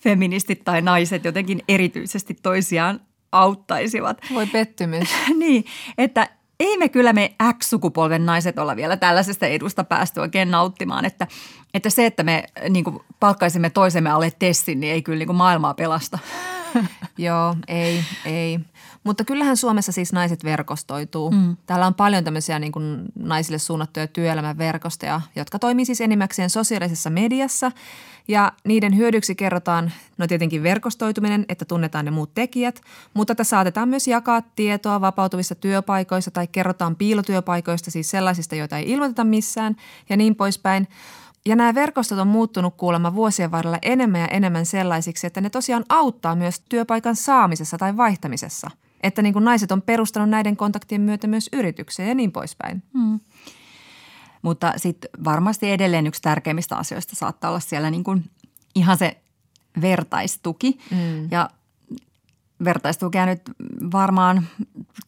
feministit tai naiset jotenkin erityisesti toisiaan auttaisivat. Voi pettymys. niin, että ei me kyllä me X-sukupolven naiset olla vielä tällaisesta edusta päästy oikein nauttimaan, että, että se, että me niin kuin, palkkaisimme toisemme alle tessin, niin ei kyllä niin kuin, maailmaa pelasta. Joo, ei, ei. Mutta kyllähän Suomessa siis naiset verkostoituu. Mm. Täällä on paljon tämmöisiä niin kuin naisille suunnattuja työelämän verkostoja, jotka toimii siis enimmäkseen sosiaalisessa mediassa. Ja niiden hyödyksi kerrotaan, no tietenkin verkostoituminen, että tunnetaan ne muut tekijät, mutta että saatetaan myös jakaa tietoa vapautuvista työpaikoista tai kerrotaan piilotyöpaikoista, siis sellaisista, joita ei ilmoiteta missään ja niin poispäin. Ja nämä verkostot on muuttunut kuulemma vuosien varrella enemmän ja enemmän sellaisiksi, että ne tosiaan auttaa myös työpaikan saamisessa tai vaihtamisessa – että niin kuin naiset on perustanut näiden kontaktien myötä myös yrityksiä ja niin poispäin. Hmm. Mutta sitten varmasti edelleen yksi tärkeimmistä asioista saattaa olla siellä niin kuin ihan se vertaistuki. Hmm. Ja vertaistukea nyt varmaan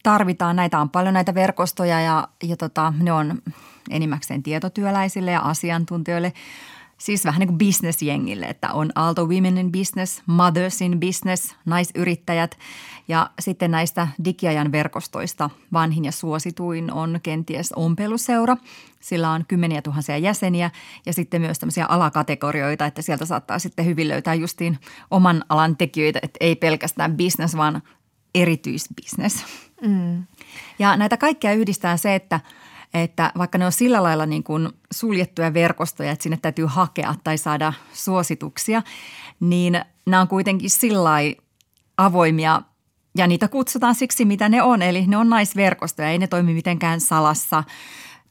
tarvitaan. Näitä on paljon näitä verkostoja ja, ja tota, ne on enimmäkseen tietotyöläisille ja asiantuntijoille – Siis vähän niin kuin bisnesjengille, että on Aalto Women in Business, Mothers in Business, naisyrittäjät ja sitten näistä digiajan verkostoista vanhin ja suosituin on kenties ompeluseura. Sillä on kymmeniä tuhansia jäseniä ja sitten myös tämmöisiä alakategorioita, että sieltä saattaa sitten hyvin löytää justiin oman alan tekijöitä, että ei pelkästään business, vaan erityisbusiness. Mm. Ja näitä kaikkia yhdistää se, että – että vaikka ne on sillä lailla niin kuin suljettuja verkostoja, että sinne täytyy hakea tai saada suosituksia, niin nämä on kuitenkin sillä avoimia ja niitä kutsutaan siksi, mitä ne on. Eli ne on naisverkostoja, ei ne toimi mitenkään salassa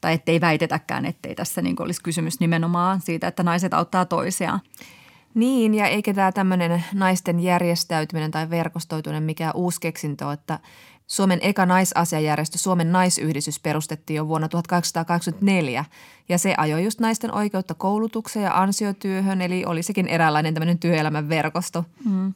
tai ettei väitetäkään, ettei tässä niin olisi kysymys nimenomaan siitä, että naiset auttaa toisiaan. Niin, ja eikä tämä tämmöinen naisten järjestäytyminen tai verkostoituminen mikä uusi keksintö, että Suomen eka naisasiajärjestö Suomen naisyhdistys perustettiin jo vuonna 1884 ja se ajoi just naisten oikeutta koulutukseen ja ansiotyöhön, eli oli sekin eräänlainen tämmöinen työelämän verkosto. Mm.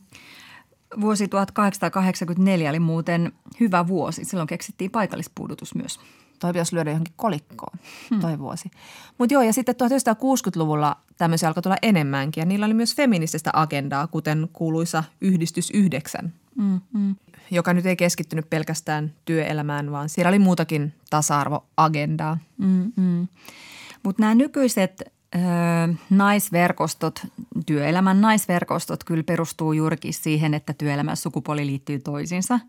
Vuosi 1884 oli muuten hyvä vuosi. Silloin keksittiin paikallispuudutus myös. toi pitäisi lyödä johonkin kolikkoon, hmm. toi vuosi. Mutta joo, ja sitten 1960-luvulla tämmöisiä alkoi tulla enemmänkin, ja niillä oli myös feminististä agendaa, kuten kuuluisa Yhdistys 9, mm, mm. Joka nyt ei keskittynyt pelkästään työelämään, vaan siellä oli muutakin tasa-arvoagendaa. Mm, mm. Mutta nämä nykyiset ö, naisverkostot, työelämän naisverkostot kyllä perustuu juurikin siihen, että työelämän sukupuoli liittyy toisiinsa.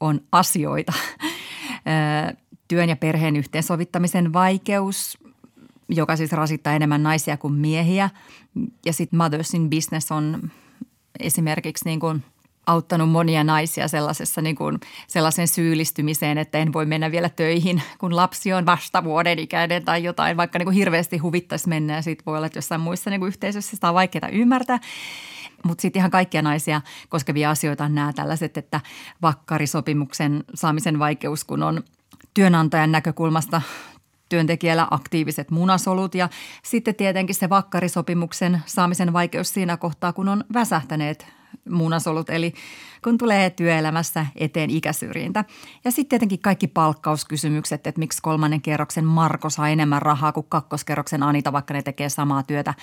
On asioita. Työn ja perheen yhteensovittamisen vaikeus, joka siis rasittaa enemmän naisia kuin miehiä. Ja sitten Mothers in Business on esimerkiksi niin kuin – auttanut monia naisia sellaisessa niin kuin, sellaisen syyllistymiseen, että en voi mennä vielä töihin, kun lapsi on vasta vuoden ikäinen tai jotain, vaikka niin kuin hirveästi huvittaisi mennä ja sitten voi olla, että jossain muissa niin kuin yhteisössä sitä on vaikeaa ymmärtää. Mutta sitten ihan kaikkia naisia koskevia asioita on nämä tällaiset, että vakkarisopimuksen saamisen vaikeus, kun on työnantajan näkökulmasta työntekijällä aktiiviset munasolut ja sitten tietenkin se vakkarisopimuksen saamisen vaikeus siinä kohtaa, kun on väsähtäneet munasolut, eli kun tulee työelämässä eteen ikäsyrjintä. Ja sitten tietenkin kaikki palkkauskysymykset, että miksi kolmannen kerroksen Marko saa enemmän rahaa kuin kakkoskerroksen Anita, vaikka ne tekee samaa työtä.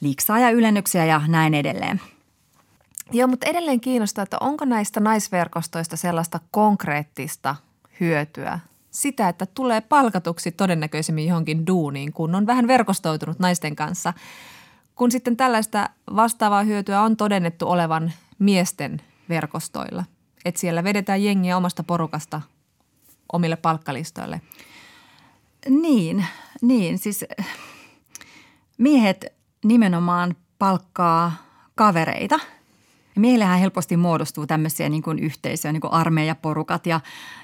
Liiksaa ja ylennyksiä ja näin edelleen. Joo, mutta edelleen kiinnostaa, että onko näistä naisverkostoista sellaista konkreettista hyötyä sitä, että tulee palkatuksi todennäköisemmin johonkin duuniin, kun on vähän verkostoitunut naisten kanssa – kun sitten tällaista vastaavaa hyötyä on todennettu olevan miesten verkostoilla, että siellä vedetään jengiä omasta porukasta omille palkkalistoille. Niin, niin siis miehet nimenomaan palkkaa kavereita. Miehillähän helposti muodostuu tämmöisiä niin kuin yhteisöjä, niin kuin armeijaporukat ja,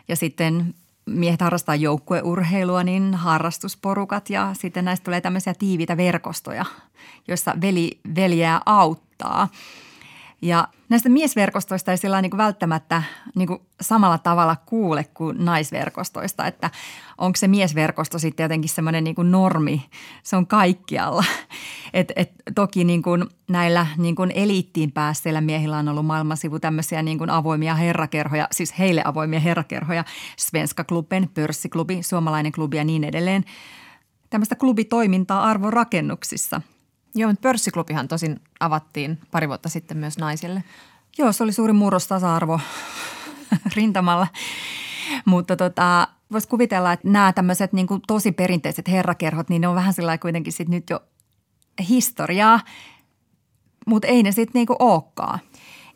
ja sitten miehet harrastaa joukkueurheilua, niin harrastusporukat ja sitten näistä tulee tämmöisiä tiiviitä verkostoja, joissa veli veljää auttaa. Ja näistä miesverkostoista ei sillä niin välttämättä niin samalla tavalla kuule kuin naisverkostoista, että onko se miesverkosto sitten jotenkin semmoinen niin normi, se on kaikkialla. Et, et, toki niin kuin näillä niin kuin eliittiin päässeillä miehillä on ollut maailmansivu tämmöisiä niin kuin avoimia herrakerhoja, siis heille avoimia herrakerhoja, Svenska Klubben, Pörssiklubi, Suomalainen klubi ja niin edelleen. Tämmöistä klubitoimintaa arvorakennuksissa – Joo, mutta pörssiklubihan tosin avattiin pari vuotta sitten myös naisille. Joo, se oli suuri murros tasa-arvo rintamalla. Mutta tota, voisi kuvitella, että nämä tämmöiset niin kuin tosi perinteiset herrakerhot, niin ne on vähän sillä kuitenkin sit nyt jo historiaa, mutta ei ne sitten niinku olekaan.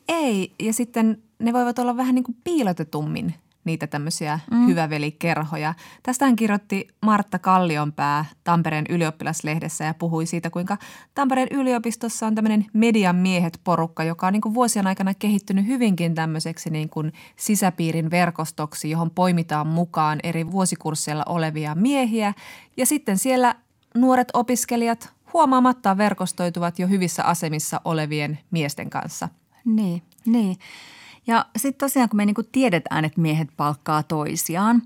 Ei, ja sitten ne voivat olla vähän niin kuin piilotetummin niitä tämmöisiä mm. hyvävelikerhoja. Tästähän kirjoitti Martta Kallionpää Tampereen ylioppilaslehdessä ja puhui siitä, kuinka Tampereen yliopistossa on tämmöinen median miehet porukka, joka on niin kuin vuosien aikana kehittynyt hyvinkin tämmöiseksi niin kuin sisäpiirin verkostoksi, johon poimitaan mukaan eri vuosikursseilla olevia miehiä. Ja sitten siellä nuoret opiskelijat huomaamattaan verkostoituvat jo hyvissä asemissa olevien miesten kanssa. Niin, niin. Ja sitten tosiaan, kun me niin tiedetään, että miehet palkkaa toisiaan,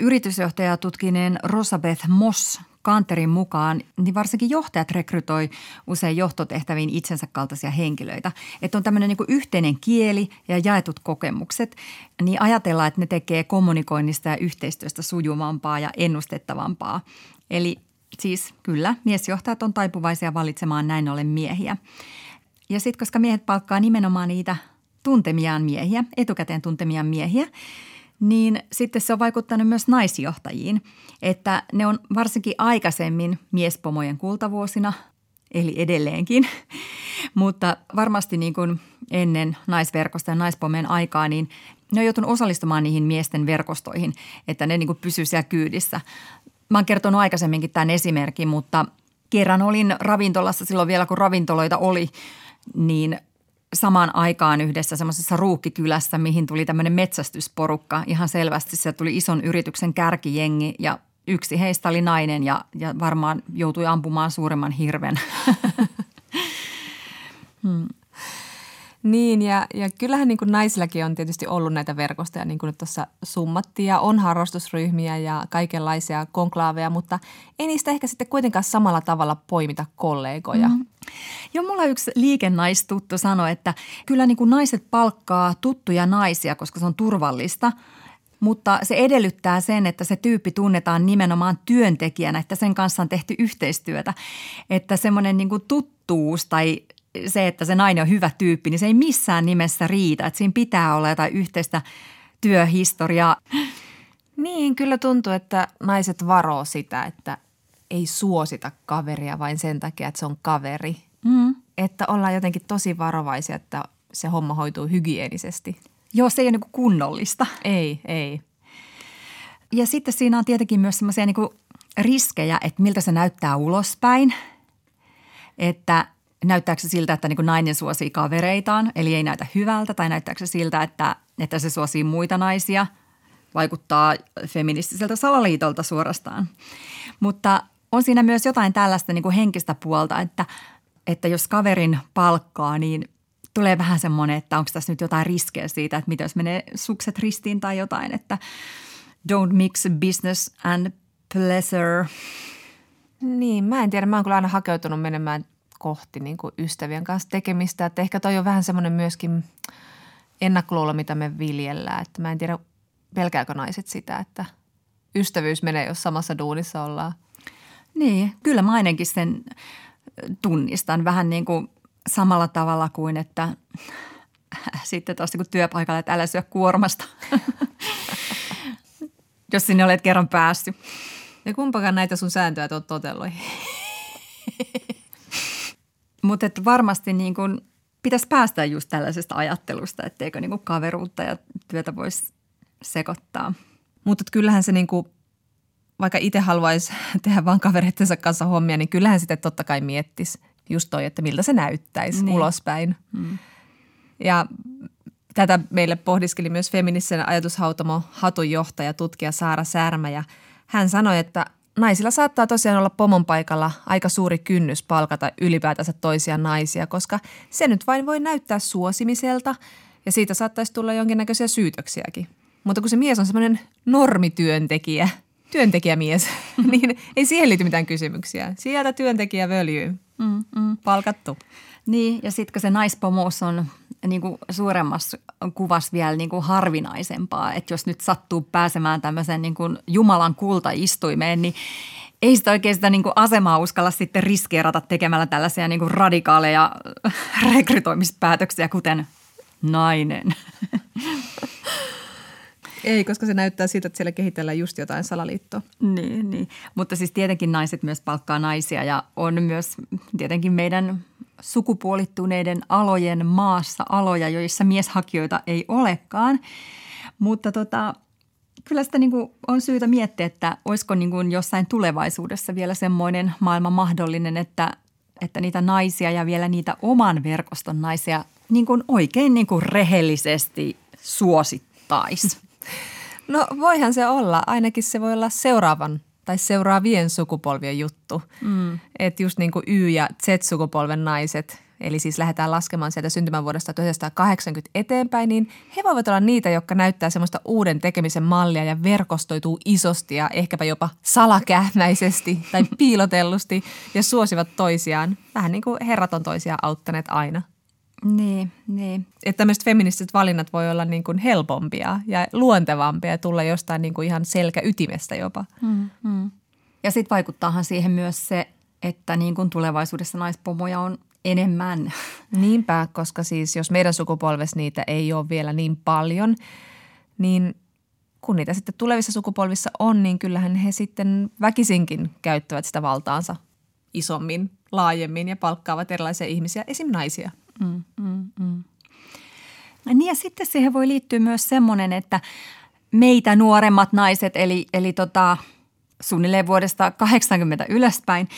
yritysjohtaja tutkineen Rosabeth Moss Kanterin mukaan, niin varsinkin johtajat rekrytoi usein johtotehtäviin itsensä kaltaisia henkilöitä. Että on tämmöinen niin yhteinen kieli ja jaetut kokemukset, niin ajatellaan, että ne tekee kommunikoinnista ja yhteistyöstä sujuvampaa ja ennustettavampaa. Eli siis kyllä, miesjohtajat on taipuvaisia valitsemaan näin ollen miehiä. Ja sitten, koska miehet palkkaa nimenomaan niitä tuntemiaan miehiä, etukäteen tuntemiaan miehiä, niin sitten se on vaikuttanut myös naisjohtajiin, että ne on varsinkin aikaisemmin miespomojen kultavuosina, eli edelleenkin, mutta varmasti niin kuin ennen naisverkosta ja naispomojen aikaa, niin ne on joutunut osallistumaan niihin miesten verkostoihin, että ne niin kuin pysyy siellä kyydissä. Mä oon kertonut aikaisemminkin tämän esimerkin, mutta kerran olin ravintolassa silloin vielä, kun ravintoloita oli, niin samaan aikaan yhdessä semmoisessa ruukkikylässä, mihin tuli tämmöinen metsästysporukka. Ihan selvästi se tuli ison yrityksen kärkijengi ja yksi heistä oli nainen ja, ja varmaan joutui ampumaan suuremman hirven. hmm. Niin ja, ja kyllähän niin kuin naisillakin on tietysti ollut näitä verkostoja, niin kuin nyt tuossa summattiin ja on harrastusryhmiä ja kaikenlaisia konklaaveja, mutta ei niistä ehkä sitten kuitenkaan samalla tavalla poimita kollegoja. Mm. Joo, mulla yksi liikennaistuttu sanoi, että kyllä niin kuin naiset palkkaa tuttuja naisia, koska se on turvallista. mutta se edellyttää sen, että se tyyppi tunnetaan nimenomaan työntekijänä, että sen kanssa on tehty yhteistyötä. Että semmoinen niin tuttuus tai se, että se nainen on hyvä tyyppi, niin se ei missään nimessä riitä. Että siinä pitää olla jotain yhteistä työhistoriaa. Niin, kyllä tuntuu, että naiset varoo sitä, että ei suosita kaveria vain sen takia, että se on kaveri. Mm. Että ollaan jotenkin tosi varovaisia, että se homma hoituu hygienisesti. Joo, se ei ole niin kunnollista. Ei, ei. Ja sitten siinä on tietenkin myös semmoisia niin riskejä, että miltä se näyttää ulospäin. Että näyttääkö se siltä, että niin nainen suosii kavereitaan, eli ei näytä hyvältä, tai näyttääkö se siltä, että, että se suosii muita naisia, vaikuttaa feministiseltä salaliitolta suorastaan. Mutta on siinä myös jotain tällaista niin kuin henkistä puolta, että, että jos kaverin palkkaa, niin tulee vähän semmoinen, että onko tässä nyt jotain riskejä siitä, että mitä jos menee sukset ristiin tai jotain, että don't mix business and pleasure. Niin, mä en tiedä. Mä oon kyllä aina hakeutunut menemään kohti niin kuin ystävien kanssa tekemistä. Että ehkä toi on vähän semmoinen myöskin ennakkoluulo, mitä me viljellään. Että mä en tiedä, pelkääkö naiset sitä, että ystävyys menee, jos samassa duunissa ollaan. Niin, kyllä mä ainakin sen tunnistan vähän niin kuin samalla tavalla kuin, että sitten taas niin työpaikalla, että älä syö kuormasta, jos sinne olet kerran päässyt. Ja kumpakaan näitä sun sääntöjä oot totellut? Mutta varmasti niin kuin pitäisi päästä just tällaisesta ajattelusta, etteikö niin kuin kaveruutta ja työtä voisi sekoittaa. Mutta kyllähän se niin kuin, vaikka itse haluaisi tehdä vaan kavereittensa kanssa hommia, niin kyllähän sitten totta kai miettisi just toi, että miltä se näyttäisi niin. ulospäin. Mm. Ja tätä meille pohdiskeli myös feministisen ajatushautamo hatunjohtaja, tutkija Saara Särmä ja hän sanoi, että naisilla saattaa tosiaan olla pomon paikalla aika suuri kynnys palkata ylipäätänsä toisia naisia, koska se nyt vain voi näyttää suosimiselta ja siitä saattaisi tulla jonkinnäköisiä syytöksiäkin. Mutta kun se mies on semmoinen normityöntekijä, työntekijämies, niin ei siihen liity mitään kysymyksiä. Sieltä työntekijä völjyy. Mm, mm. Palkattu. Niin, ja sitten kun se naispomous on niin kuin suuremmassa kuvassa vielä niin kuin harvinaisempaa, että jos nyt sattuu pääsemään tämmöisen niin kuin Jumalan kultaistuimeen, niin ei sitä oikein sitä niin kuin asemaa uskalla sitten riskeerata tekemällä tällaisia niin kuin radikaaleja rekrytoimispäätöksiä, kuten nainen. Ei, koska se näyttää siltä, että siellä kehitellään just jotain salaliittoa. Niin, niin. Mutta siis tietenkin naiset myös palkkaa naisia ja on myös tietenkin meidän sukupuolittuneiden alojen maassa aloja, joissa mieshakijoita ei olekaan. Mutta tota, kyllä sitä niin kuin on syytä miettiä, että olisiko niin kuin jossain tulevaisuudessa vielä semmoinen maailma mahdollinen, että, että niitä naisia ja vielä niitä oman verkoston naisia niin kuin oikein niin kuin rehellisesti suosittaisi. No voihan se olla. Ainakin se voi olla seuraavan tai seuraavien sukupolvien juttu. Mm. Että just niin kuin Y- ja Z-sukupolven naiset, eli siis lähdetään laskemaan sieltä syntymävuodesta 1980 eteenpäin, niin he voivat olla niitä, jotka näyttää semmoista uuden tekemisen mallia ja verkostoituu isosti ja ehkäpä jopa salakähmäisesti tai piilotellusti ja suosivat toisiaan. Vähän niin kuin herrat on toisiaan auttaneet aina. Niin, niin. Että tämmöiset feministiset valinnat voi olla niin kuin helpompia ja luontevampia ja tulla jostain niin kuin ihan selkäytimestä jopa. Mm, mm. Ja sitten vaikuttaahan siihen myös se, että niin kuin tulevaisuudessa naispomoja on enemmän. Niinpä, koska siis jos meidän sukupolvessa niitä ei ole vielä niin paljon, niin kun niitä sitten tulevissa sukupolvissa on, niin kyllähän he sitten väkisinkin käyttävät sitä valtaansa isommin, laajemmin ja palkkaavat erilaisia ihmisiä, esim. naisia – Mm, mm, mm. Niin ja sitten siihen voi liittyä myös semmoinen, että meitä nuoremmat naiset, eli, eli tota, suunnilleen vuodesta 80 ylöspäin,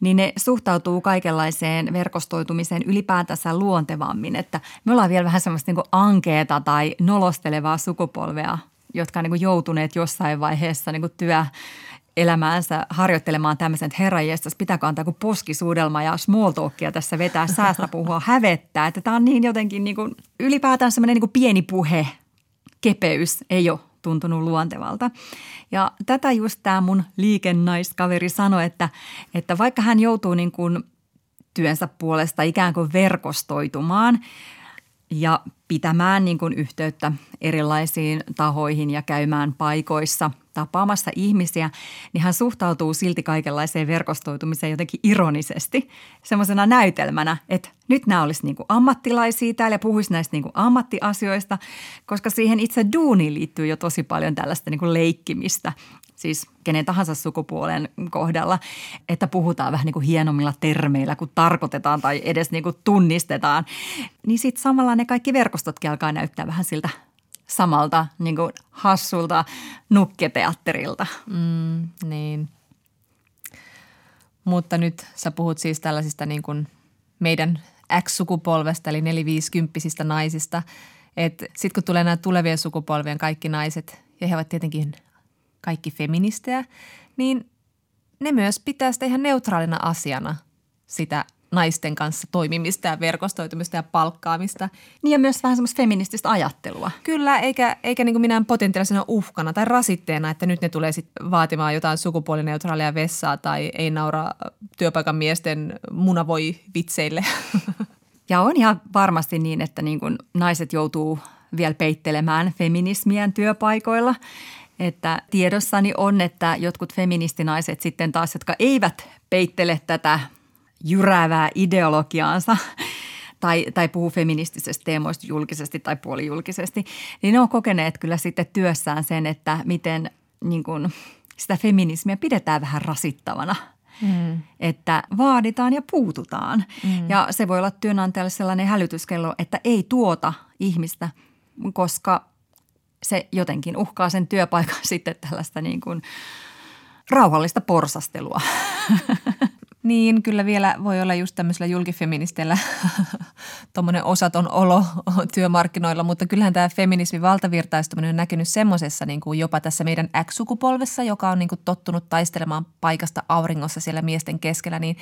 niin ne suhtautuu kaikenlaiseen verkostoitumiseen ylipäätänsä luontevammin. Että me ollaan vielä vähän semmoista niin ankeeta tai nolostelevaa sukupolvea, jotka on niin joutuneet jossain vaiheessa niin työ, elämäänsä harjoittelemaan tämmöisen, että herra jestas, pitääkö antaa kuin poskisuudelma ja small talkia tässä vetää, säästä puhua, hävettää. Että tämä on niin jotenkin niin kuin, ylipäätään semmoinen niin kuin pieni puhe, kepeys ei ole tuntunut luontevalta. Ja tätä just tämä mun liikennaiskaveri sanoi, että, että vaikka hän joutuu niin kuin työnsä puolesta ikään kuin verkostoitumaan – ja pitämään niin kuin yhteyttä erilaisiin tahoihin ja käymään paikoissa tapaamassa ihmisiä, niin hän suhtautuu silti kaikenlaiseen verkostoitumiseen jotenkin ironisesti semmoisena näytelmänä, että nyt nämä olisi niin kuin ammattilaisia täällä ja puhuisi näistä niin kuin ammattiasioista, koska siihen itse duuniin liittyy jo tosi paljon tällaista niin kuin leikkimistä siis kenen tahansa sukupuolen kohdalla, että puhutaan vähän niin kuin hienommilla termeillä, kun tarkoitetaan tai edes niin kuin tunnistetaan. Niin sitten samalla ne kaikki verkostotkin alkaa näyttää vähän siltä samalta niin kuin hassulta nukketeatterilta. Mm, niin. Mutta nyt sä puhut siis tällaisista niin kuin meidän X-sukupolvesta, eli neliviisikymppisistä naisista. Että sitten kun tulee nämä tulevien sukupolvien kaikki naiset, ja he ovat tietenkin kaikki feministejä, niin ne myös pitää sitä ihan neutraalina asiana sitä naisten kanssa toimimista ja verkostoitumista ja palkkaamista. Niin ja myös vähän semmoista feminististä ajattelua. Kyllä, eikä, eikä niin minään potentiaalisena uhkana tai rasitteena, että nyt ne tulee sitten vaatimaan jotain sukupuolineutraalia vessaa tai ei naura työpaikan miesten munavoi vitseille. Ja on ihan varmasti niin, että niin kuin naiset joutuu vielä peittelemään feminismiään työpaikoilla – että tiedossani on, että jotkut feministinaiset sitten taas, jotka eivät peittele tätä jyräävää ideologiaansa tai, tai puhu feministisestä teemoista julkisesti tai puolijulkisesti, niin ne on kokeneet kyllä sitten työssään sen, että miten niin kuin sitä feminismiä pidetään vähän rasittavana – Mm. Että vaaditaan ja puututaan. Mm. Ja se voi olla työnantajalle sellainen hälytyskello, että ei tuota ihmistä, koska se jotenkin uhkaa sen työpaikan sitten tällaista niin kuin rauhallista porsastelua. Niin, kyllä vielä voi olla just tämmöisellä julkifeministeillä tuommoinen osaton olo työmarkkinoilla, mutta kyllähän tämä feminismin valtavirtaistuminen on näkynyt semmoisessa niin kuin jopa tässä meidän X-sukupolvessa, joka on niin kuin tottunut taistelemaan paikasta auringossa siellä miesten keskellä, niin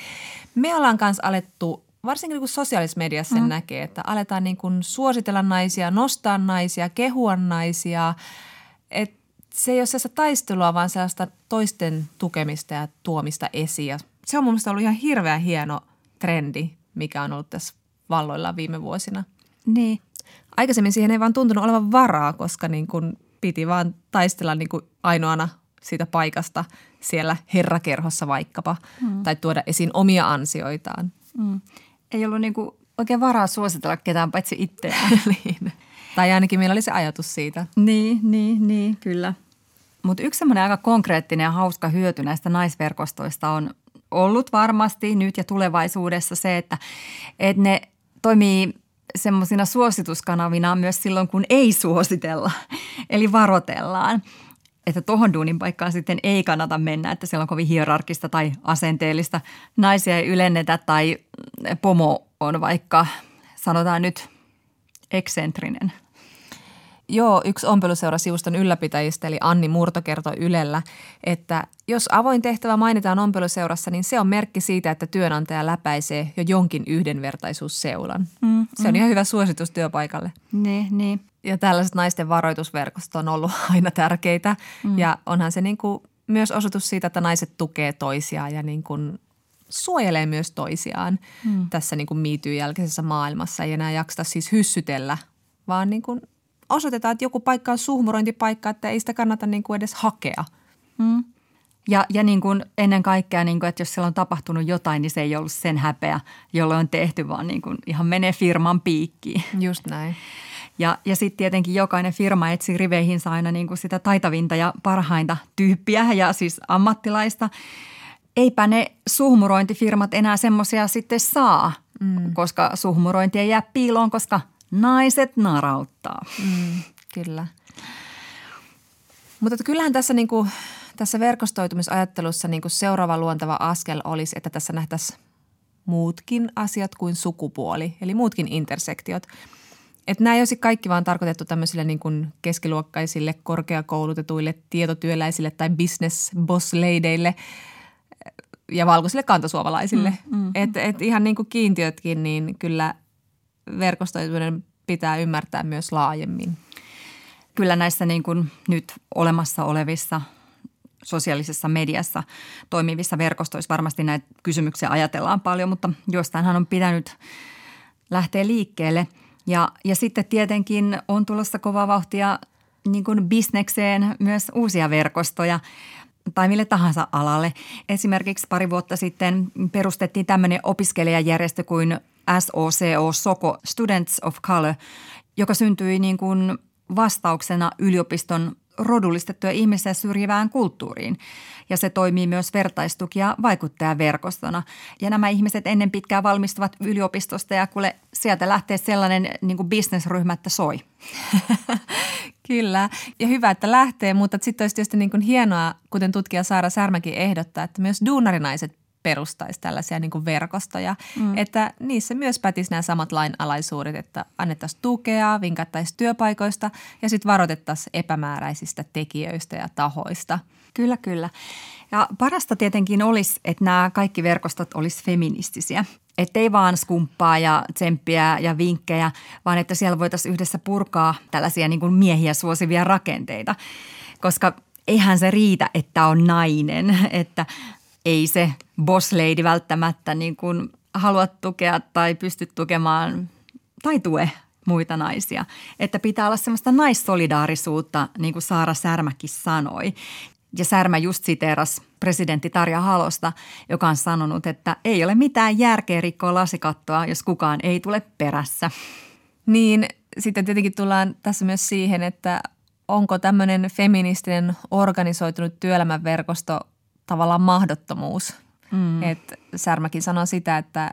me ollaan kanssa alettu varsinkin kun sosiaalisessa mediassa sen mm. näkee, että aletaan niin kuin suositella naisia, nostaa naisia, kehua naisia. Et se ei ole sellaista taistelua, vaan sellaista toisten tukemista ja tuomista esiin. Se on mun mielestä ollut ihan hirveän hieno trendi, mikä on ollut tässä valloillaan viime vuosina. Niin. Aikaisemmin siihen ei vaan tuntunut olevan varaa, koska niin kuin piti vaan taistella niin kuin ainoana siitä paikasta siellä herrakerhossa vaikkapa mm. tai tuoda esiin omia ansioitaan. Mm ei ollut niin kuin oikein varaa suositella ketään paitsi itseään. niin. Tai ainakin meillä oli se ajatus siitä. Niin, niin, niin, kyllä. Mutta yksi semmoinen aika konkreettinen ja hauska hyöty näistä naisverkostoista on ollut varmasti nyt ja tulevaisuudessa se, että, että ne toimii semmoisina suosituskanavina myös silloin, kun ei suositella, eli varotellaan että tuohon duunin paikkaan sitten ei kannata mennä, että siellä on kovin hierarkista tai asenteellista. Naisia ei ylennetä tai pomo on vaikka, sanotaan nyt, eksentrinen. Joo, yksi ompeluseurasivuston ylläpitäjistä eli Anni Murto kertoi Ylellä, että jos avoin tehtävä mainitaan ompeluseurassa, niin se on merkki siitä, että työnantaja läpäisee jo jonkin yhdenvertaisuusseulan. Mm, se on mm. ihan hyvä suositus työpaikalle. Niin, niin ja tällaiset naisten varoitusverkostot on ollut aina tärkeitä. Mm. Ja onhan se niin kuin myös osoitus siitä, että naiset tukee toisiaan ja niin kuin suojelee myös toisiaan mm. tässä niin kuin miityy jälkeisessä maailmassa. Ei enää jaksa siis hyssytellä, vaan niin kuin osoitetaan, että joku paikka on suhmurointipaikka, että ei sitä kannata niin kuin edes hakea. Mm. Ja, ja niin kuin ennen kaikkea, niin kuin, että jos siellä on tapahtunut jotain, niin se ei ollut sen häpeä, jolloin on tehty, vaan niin kuin ihan menee firman piikkiin. Just näin. Ja, ja sitten tietenkin jokainen firma etsii riveihinsä aina niin kuin sitä taitavinta ja parhainta tyyppiä ja siis ammattilaista. Eipä ne suhmurointifirmat enää semmoisia sitten saa, mm. koska suhmurointi ei jää piiloon, koska naiset narauttaa. Mm, kyllä. Mutta kyllähän tässä, niin kuin, tässä verkostoitumisajattelussa niin kuin seuraava luontava askel olisi, että tässä nähtäisiin muutkin asiat kuin sukupuoli, eli muutkin intersektiot – että nämä ei olisi kaikki vaan tarkoitettu tämmöisille niin kuin keskiluokkaisille, korkeakoulutetuille, tietotyöläisille tai business boss ladyille ja valkoisille kantasuomalaisille. Mm, mm, et, et ihan niin kuin kiintiötkin, niin kyllä verkostoituminen pitää ymmärtää myös laajemmin. Kyllä näissä niin kuin nyt olemassa olevissa sosiaalisessa mediassa toimivissa verkostoissa varmasti näitä kysymyksiä ajatellaan paljon, mutta jostainhan on pitänyt lähteä liikkeelle – Ja, ja sitten tietenkin on tulossa kovaa vauhtia niin kuin bisnekseen myös uusia verkostoja tai mille tahansa alalle. Esimerkiksi pari vuotta sitten perustettiin tämmöinen opiskelijajärjestö kuin SOCO, SOCO, Students of Color, joka syntyi niin kuin vastauksena yliopiston rodullistettuja ihmisiä syrjivään kulttuuriin. Ja se toimii myös vertaistukia vaikuttajaverkostona. Ja nämä ihmiset ennen pitkään valmistuvat yliopistosta ja kuule sieltä lähtee sellainen niin kuin bisnesryhmä, että soi. Kyllä, ja hyvä, että lähtee, mutta sitten olisi tietysti niin kuin hienoa, kuten tutkija Saara Särmäkin ehdottaa, että myös duunarinaiset perustaisi tällaisia niin kuin verkostoja, mm. että niissä myös pätisi nämä samat lainalaisuudet, että annettaisiin tukea, vinkattaisiin työpaikoista ja sitten varoitettaisiin epämääräisistä tekijöistä ja tahoista. Kyllä, kyllä. Ja parasta tietenkin olisi, että nämä kaikki verkostot olisi feministisiä. Että ei vaan skumppaa ja tsemppiä ja vinkkejä, vaan että siellä voitaisiin yhdessä purkaa tällaisia niin kuin miehiä suosivia rakenteita. Koska eihän se riitä, että on nainen, että ei se boss lady välttämättä niin kuin halua tukea tai pysty tukemaan tai tue muita naisia. Että pitää olla semmoista naissolidaarisuutta, niin kuin Saara Särmäkin sanoi. Ja Särmä just siteeras presidentti Tarja Halosta, joka on sanonut, että ei ole mitään järkeä rikkoa lasikattoa, jos kukaan ei tule perässä. Niin, sitten tietenkin tullaan tässä myös siihen, että onko tämmöinen feministinen organisoitunut työelämäverkosto tavallaan mahdottomuus. Mm. Et Särmäkin sanoi sitä, että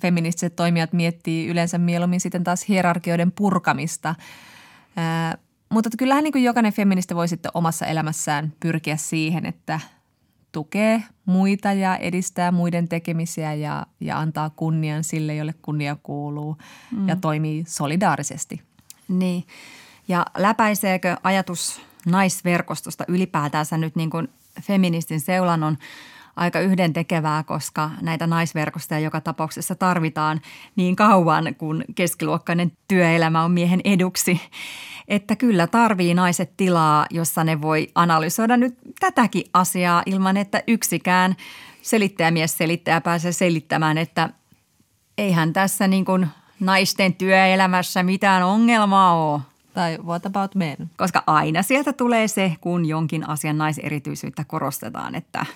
feministiset toimijat miettii yleensä mieluummin sitten taas hierarkioiden purkamista. Ää, mutta kyllähän niin kuin jokainen feministi voi sitten omassa elämässään pyrkiä siihen, että tukee muita ja edistää muiden tekemisiä ja, ja antaa kunnian sille, jolle kunnia kuuluu mm. ja toimii solidaarisesti. Niin. Ja läpäiseekö ajatus naisverkostosta ylipäätänsä nyt niin kuin feministin seulan on aika yhdentekevää, koska näitä naisverkostoja joka tapauksessa tarvitaan niin kauan, kun keskiluokkainen työelämä on miehen eduksi. Että kyllä tarvii naiset tilaa, jossa ne voi analysoida nyt tätäkin asiaa ilman, että yksikään selittäjämies selittäjä pääsee selittämään, että eihän tässä niin kuin naisten työelämässä mitään ongelmaa ole. Tai what about men? Koska aina sieltä tulee se, kun jonkin asian naiserityisyyttä korostetaan, että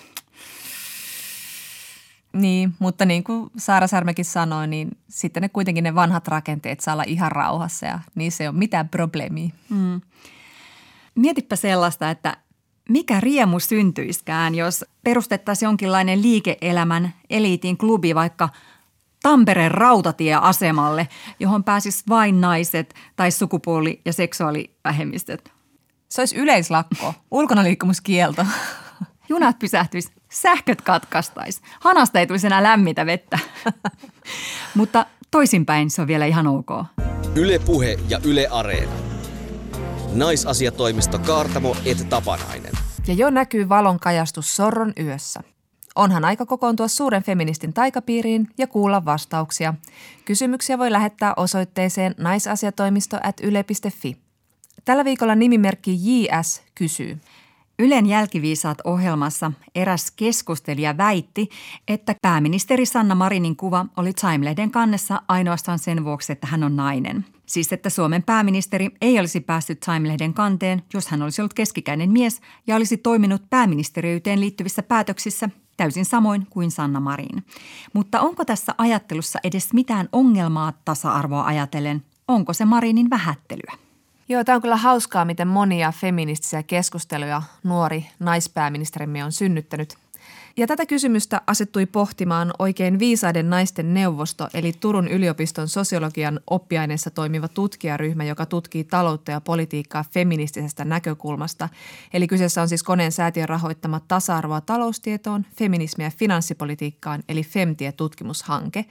niin, mutta niin kuin Saara Särmäkin sanoi, niin sitten ne kuitenkin ne vanhat rakenteet saa olla ihan rauhassa ja niissä ei ole mitään probleemia. Mm. Mietipä sellaista, että mikä riemu syntyiskään, jos perustettaisiin jonkinlainen liike-elämän eliitin klubi vaikka – Tampereen rautatieasemalle, johon pääsis vain naiset tai sukupuoli- ja seksuaalivähemmistöt. Se olisi yleislakko, ulkonaliikkumiskielto. Junat pysähtyisi, sähköt katkastais, hanasta ei tulisi enää lämmitä vettä. Mutta toisinpäin se on vielä ihan ok. Yle Puhe ja Yle Areena. Naisasiatoimisto Kaartamo et Tapanainen. Ja jo näkyy valon kajastus Sorron yössä. Onhan aika kokoontua suuren feministin taikapiiriin ja kuulla vastauksia. Kysymyksiä voi lähettää osoitteeseen naisasiatoimisto at yle.fi. Tällä viikolla nimimerkki JS kysyy. Ylen jälkiviisaat ohjelmassa eräs keskustelija väitti, että pääministeri Sanna Marinin kuva oli Time-lehden kannessa ainoastaan sen vuoksi, että hän on nainen. Siis että Suomen pääministeri ei olisi päässyt Time-lehden kanteen, jos hän olisi ollut keskikäinen mies ja olisi toiminut pääministeriyteen liittyvissä päätöksissä täysin samoin kuin Sanna Marin. Mutta onko tässä ajattelussa edes mitään ongelmaa tasa-arvoa ajatellen? Onko se Marinin vähättelyä? Joo, tämä on kyllä hauskaa, miten monia feministisiä keskusteluja nuori naispääministerimme on synnyttänyt. Ja tätä kysymystä asettui pohtimaan oikein viisaiden naisten neuvosto, eli Turun yliopiston sosiologian oppiaineessa toimiva tutkijaryhmä, joka tutkii taloutta ja politiikkaa feministisestä näkökulmasta. Eli kyseessä on siis koneen säätiön rahoittama tasa-arvoa taloustietoon, feminismiä ja finanssipolitiikkaan, eli FEMTIE-tutkimushanke.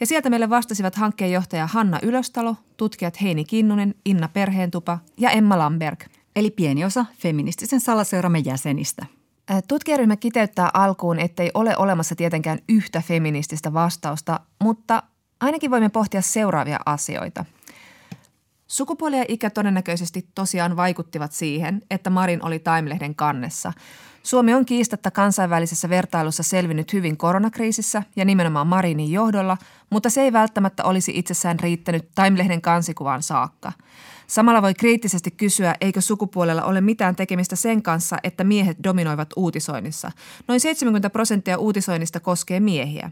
Ja sieltä meille vastasivat hankkeenjohtaja Hanna Ylöstalo, tutkijat Heini Kinnunen, Inna Perheentupa ja Emma Lamberg. Eli pieni osa feministisen salaseuramme jäsenistä – Tutkijaryhmä kiteyttää alkuun, ettei ole olemassa tietenkään yhtä feminististä vastausta, mutta ainakin voimme pohtia seuraavia asioita. Sukupuoli ja ikä todennäköisesti tosiaan vaikuttivat siihen, että Marin oli Time-lehden kannessa. Suomi on kiistatta kansainvälisessä vertailussa selvinnyt hyvin koronakriisissä ja nimenomaan Marinin johdolla, mutta se ei välttämättä olisi itsessään riittänyt Time-lehden kansikuvaan saakka. Samalla voi kriittisesti kysyä, eikö sukupuolella ole mitään tekemistä sen kanssa, että miehet dominoivat uutisoinnissa. Noin 70 prosenttia uutisoinnista koskee miehiä.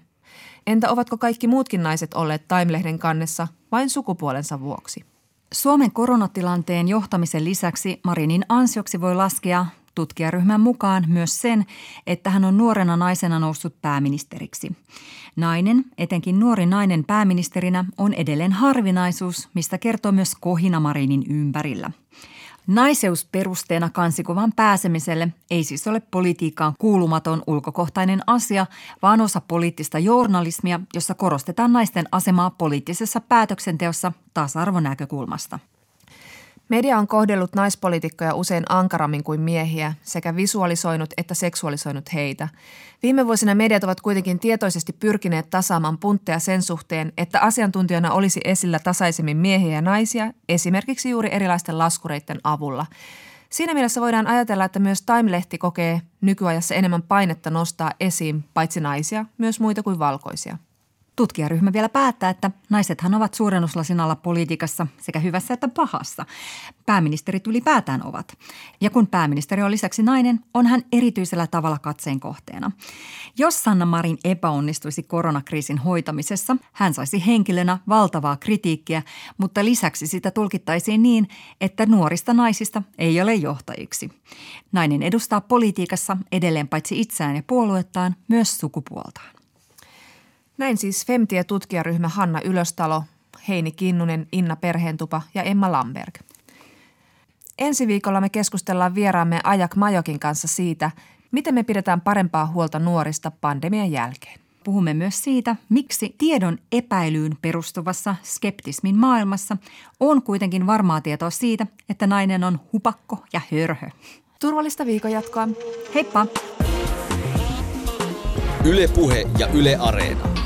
Entä ovatko kaikki muutkin naiset olleet Time-lehden kannessa vain sukupuolensa vuoksi? Suomen koronatilanteen johtamisen lisäksi Marinin ansioksi voi laskea tutkijaryhmän mukaan myös sen, että hän on nuorena naisena noussut pääministeriksi. Nainen, etenkin nuori nainen pääministerinä, on edelleen harvinaisuus, mistä kertoo myös kohina Marinin ympärillä. Naiseus perusteena kansikuvan pääsemiselle ei siis ole politiikkaan kuulumaton ulkokohtainen asia, vaan osa poliittista journalismia, jossa korostetaan naisten asemaa poliittisessa päätöksenteossa tasa-arvonäkökulmasta. Media on kohdellut naispoliitikkoja usein ankarammin kuin miehiä sekä visualisoinut että seksualisoinut heitä. Viime vuosina mediat ovat kuitenkin tietoisesti pyrkineet tasaamaan puntteja sen suhteen, että asiantuntijana olisi esillä tasaisemmin miehiä ja naisia, esimerkiksi juuri erilaisten laskureiden avulla. Siinä mielessä voidaan ajatella, että myös Time-lehti kokee nykyajassa enemmän painetta nostaa esiin paitsi naisia, myös muita kuin valkoisia. Tutkijaryhmä vielä päättää, että naisethan ovat suurennuslasin alla politiikassa sekä hyvässä että pahassa. Pääministerit ylipäätään ovat. Ja kun pääministeri on lisäksi nainen, on hän erityisellä tavalla katseen kohteena. Jos Sanna Marin epäonnistuisi koronakriisin hoitamisessa, hän saisi henkilönä valtavaa kritiikkiä, mutta lisäksi sitä tulkittaisiin niin, että nuorista naisista ei ole johtajiksi. Nainen edustaa politiikassa edelleen paitsi itseään ja puoluettaan, myös sukupuoltaan. Näin siis Femtie-tutkijaryhmä Hanna Ylöstalo, Heini Kinnunen, Inna Perheentupa ja Emma Lamberg. Ensi viikolla me keskustellaan vieraamme Ajak Majokin kanssa siitä, miten me pidetään parempaa huolta nuorista pandemian jälkeen. Puhumme myös siitä, miksi tiedon epäilyyn perustuvassa skeptismin maailmassa on kuitenkin varmaa tietoa siitä, että nainen on hupakko ja hörhö. Turvallista viikon jatkoa. Heippa! Ylepuhe ja Yle Areena.